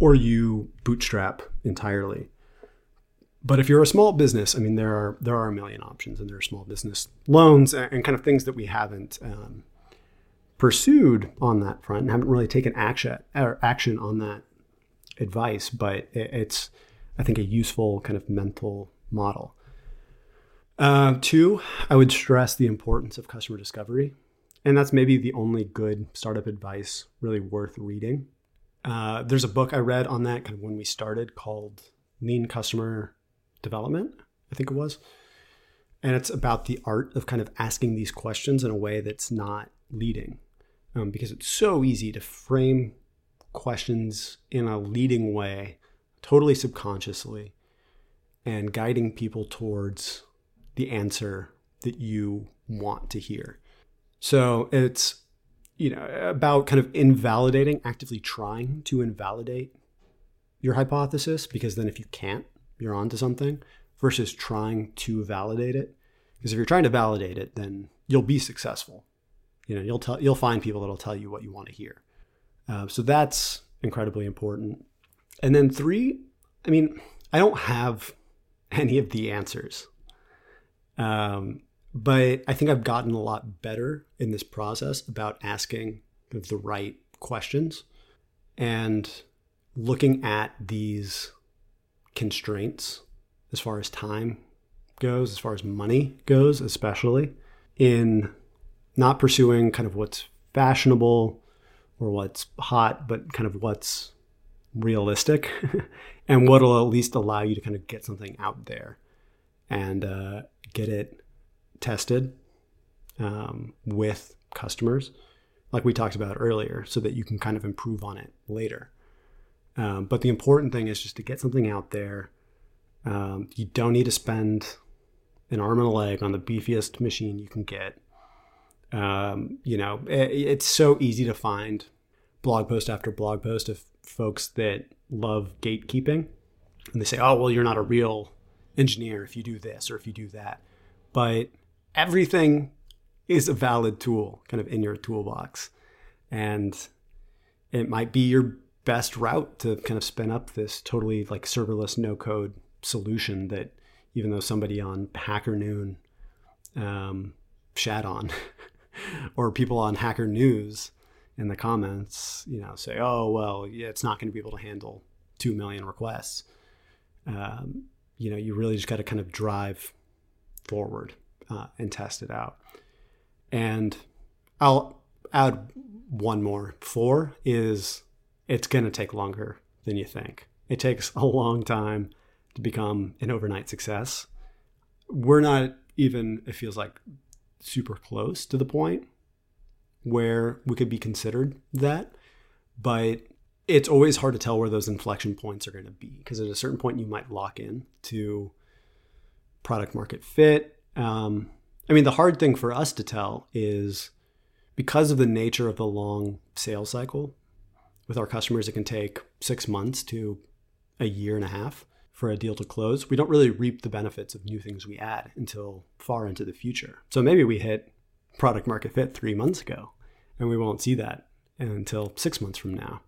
or you bootstrap entirely. But if you're a small business, I mean, there are there are a million options, and there are small business loans and, and kind of things that we haven't um, pursued on that front and haven't really taken action or action on that advice. But it, it's, I think, a useful kind of mental model. Uh, two, I would stress the importance of customer discovery, and that's maybe the only good startup advice really worth reading. Uh, there's a book I read on that kind of when we started called Lean Customer development, I think it was. And it's about the art of kind of asking these questions in a way that's not leading. Um, because it's so easy to frame questions in a leading way, totally subconsciously, and guiding people towards the answer that you want to hear. So it's you know about kind of invalidating, actively trying to invalidate your hypothesis because then if you can't, you're onto something versus trying to validate it. Because if you're trying to validate it, then you'll be successful. You know, you'll tell you'll find people that'll tell you what you want to hear. Uh, so that's incredibly important. And then three, I mean, I don't have any of the answers, um, but I think I've gotten a lot better in this process about asking the right questions and looking at these constraints as far as time goes, as far as money goes, especially in not pursuing kind of what's fashionable or what's hot, but kind of what's realistic <laughs> and what'll at least allow you to kind of get something out there. And uh, get it tested um, with customers, like we talked about earlier, so that you can kind of improve on it later. Um, but the important thing is just to get something out there. Um, you don't need to spend an arm and a leg on the beefiest machine you can get. Um, you know, it, it's so easy to find blog post after blog post of folks that love gatekeeping. And they say, oh, well, you're not a real engineer if you do this or if you do that. But everything is a valid tool kind of in your toolbox. And it might be your best route to kind of spin up this totally like serverless no code solution that even though somebody on Hacker Noon um, shat on <laughs> or people on Hacker News in the comments, you know, say, oh, well, yeah, it's not going to be able to handle 2 million requests. Um, you know, you really just got to kind of drive forward uh, and test it out. And I'll add one more. Four is it's going to take longer than you think. It takes a long time to become an overnight success. We're not even, it feels like, super close to the point where we could be considered that. But it's always hard to tell where those inflection points are going to be because at a certain point you might lock in to product market fit. Um, I mean, the hard thing for us to tell is because of the nature of the long sales cycle with our customers, it can take six months to a year and a half for a deal to close. We don't really reap the benefits of new things we add until far into the future. So maybe we hit product market fit three months ago, and we won't see that until six months from now.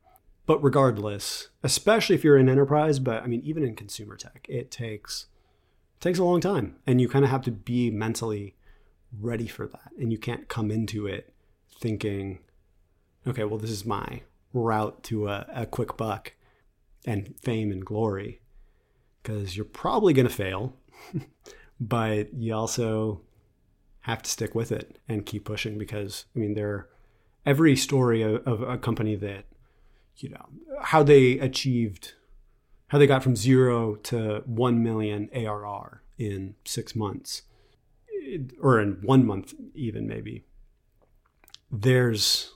But regardless, especially if you're in enterprise, but I mean, even in consumer tech, it takes it takes a long time, and you kind of have to be mentally ready for that, and you can't come into it thinking, okay, well, this is my route to a, a quick buck and fame and glory. Because you're probably going to fail, <laughs> but you also have to stick with it and keep pushing because I mean there every story of, of, a company that you know how they achieved how they got from 0 to 1 million ARR in 6 months or in 1 month even maybe there's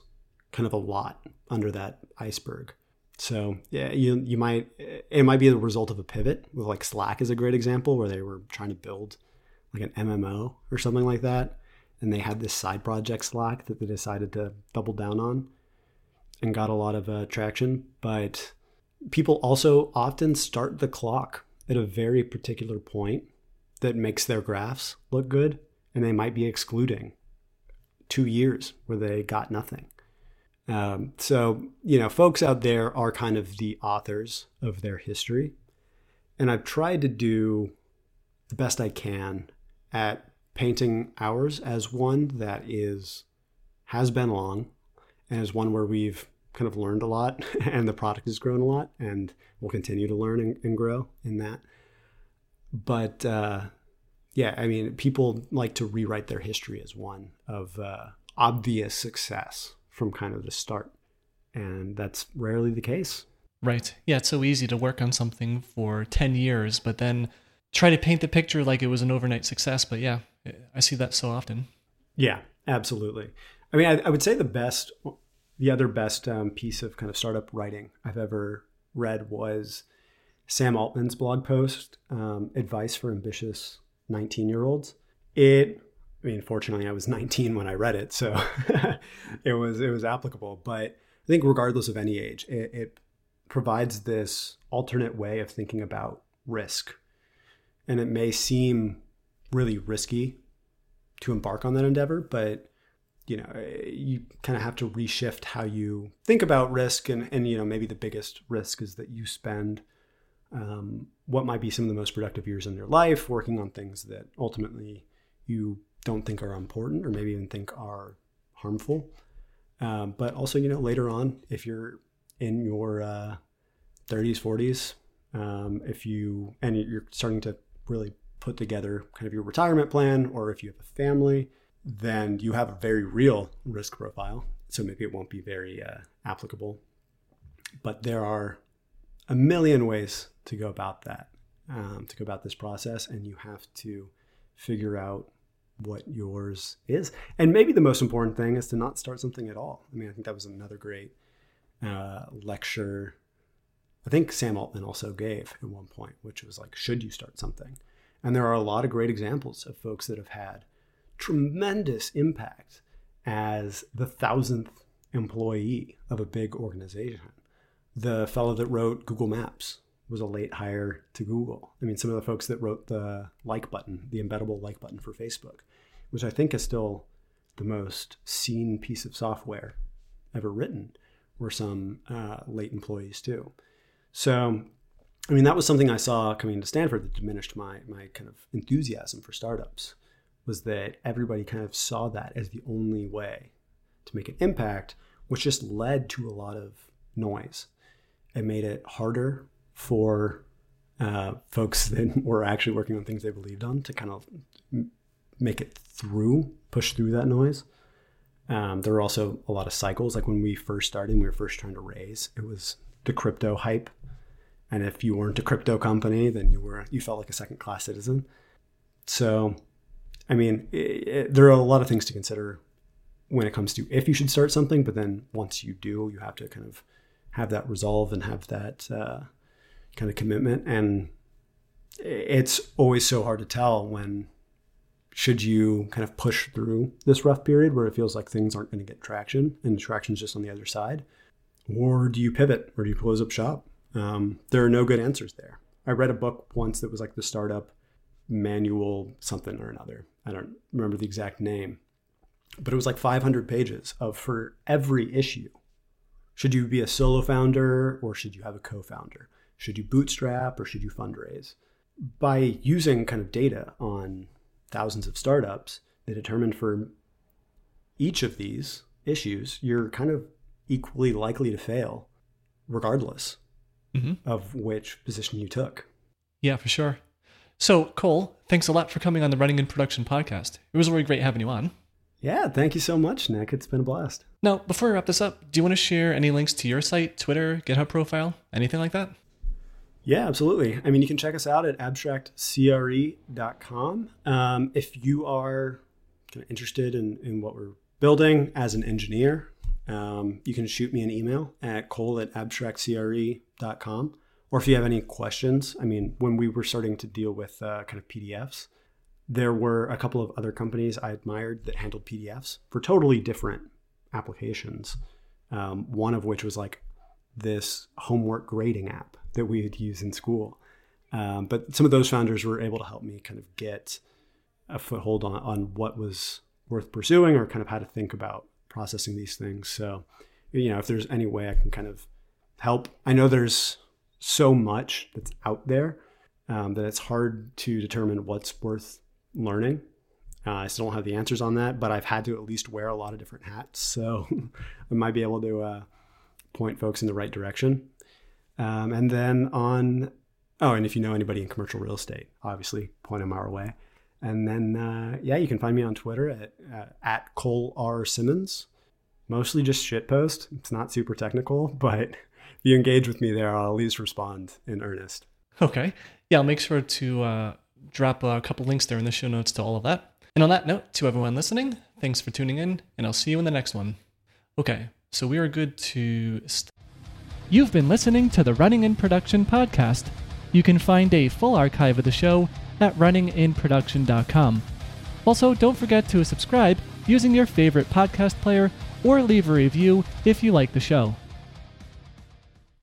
kind of a lot under that iceberg. So yeah, you you might it might be the result of a pivot. With like Slack is a great example where they were trying to build like an MMO or something like that, and they had this side project Slack that they decided to double down on, and got a lot of uh, traction. But people also often start the clock at a very particular point that makes their graphs look good, and they might be excluding two years where they got nothing. Um, so, you know, folks out there are kind of the authors of their history. and I've tried to do the best I can at painting ours as one that is has been long and is one where we've kind of learned a lot <laughs> and the product has grown a lot and we'll continue to learn and, and grow in that. But uh, yeah i mean people like to rewrite their history as one of uh, obvious success from kind of the start and that's rarely the case. Right. Yeah it's so easy to work on something for 10 years but then try to paint the picture like it was an overnight success but yeah i see that so often. Yeah absolutely. I mean i, I would say the best the other best um, piece of kind of startup writing I've ever read was Sam Altman's blog post, um, Advice for Ambitious 19 year olds. It, I mean, fortunately, I was 19 when I read it, so <laughs> it was it was applicable. But I think, regardless of any age, it, it provides this alternate way of thinking about risk, and it may seem really risky to embark on that endeavor, but you know you kind of have to reshift how you think about risk and and you know maybe the biggest risk is that you spend um, what might be some of the most productive years in your life working on things that ultimately you don't think are important or maybe even think are harmful. Um, but also you know later on if you're in your uh, 30s 40s um, if you and you're starting to really put together kind of your retirement plan or if you have a family then you have a very real risk profile. So maybe it won't be very uh, applicable. But there are a million ways to go about that, um, to go about this process. And you have to figure out what yours is. And maybe the most important thing is to not start something at all. I mean, I think that was another great uh, lecture. I think Sam Altman also gave at one point, which was like, should you start something? And there are a lot of great examples of folks that have had tremendous impact as the thousandth employee of a big organization. The fellow that wrote Google Maps was a late hire to Google. I mean, some of the folks that wrote the like button, the embeddable like button for Facebook, which I think is still the most seen piece of software ever written, were some uh, late employees too. So, I mean, that was something I saw coming to Stanford that diminished my my kind of enthusiasm for startups was that everybody kind of saw that as the only way to make an impact, which just led to a lot of noise. It made it harder for uh, folks <laughs> that were actually working on things they believed on to kind of make it through, push through that noise. Um, there were also a lot of cycles. Like when we first started, we were first trying to raise, it was the crypto hype. And if you weren't a crypto company, then you were you felt like a second class citizen. So I mean, it, it, there are a lot of things to consider when it comes to if you should start something, but then once you do, you have to kind of have that resolve and have that uh, kind of commitment. And it's always so hard to tell when should you kind of push through this rough period where it feels like things aren't going to get traction and traction's just on the other side, or do you pivot or do you close up shop? Um, there are no good answers there. I read a book once that was like the startup manual something or another. I don't remember the exact name, but it was like 500 pages of for every issue. Should you be a solo founder or should you have a co founder? Should you bootstrap or should you fundraise? By using kind of data on thousands of startups, they determined for each of these issues, you're kind of equally likely to fail, regardless mm-hmm. of which position you took. Yeah, for sure. So, Cole, thanks a lot for coming on the Running in Production podcast. It was really great having you on. Yeah, thank you so much, Nick. It's been a blast. Now, before we wrap this up, do you want to share any links to your site, Twitter, GitHub profile, anything like that? Yeah, absolutely. I mean, you can check us out at abstractcre.com. Um, if you are kind of interested in, in what we're building as an engineer, um, you can shoot me an email at cole at abstractcre.com or if you have any questions. I mean, when we were starting to deal with uh, kind of PDFs, there were a couple of other companies I admired that handled PDFs for totally different applications. Um, one of which was like this homework grading app that we would use in school. Um, but some of those founders were able to help me kind of get a foothold on, on what was worth pursuing or kind of how to think about processing these things. So, you know, if there's any way I can kind of help, I know there's so much that's out there um, that it's hard to determine what's worth learning. Uh, I still don't have the answers on that, but I've had to at least wear a lot of different hats, <laughs> so I might be able to uh, point folks in the right direction. Um, and then on, oh, and if you know anybody in commercial real estate, obviously point them our way. And then, uh, yeah, you can find me on Twitter at, uh, at Cole R. Simmons. Mostly just shitpost. It's not super technical, <laughs> but you engage with me there, I'll at least respond in earnest. Okay. Yeah, I'll make sure to uh, drop a couple links there in the show notes to all of that. And on that note, to everyone listening, thanks for tuning in, and I'll see you in the next one. Okay, so we are good to. St- You've been listening to the Running in Production podcast. You can find a full archive of the show at runninginproduction.com. Also, don't forget to subscribe using your favorite podcast player or leave a review if you like the show.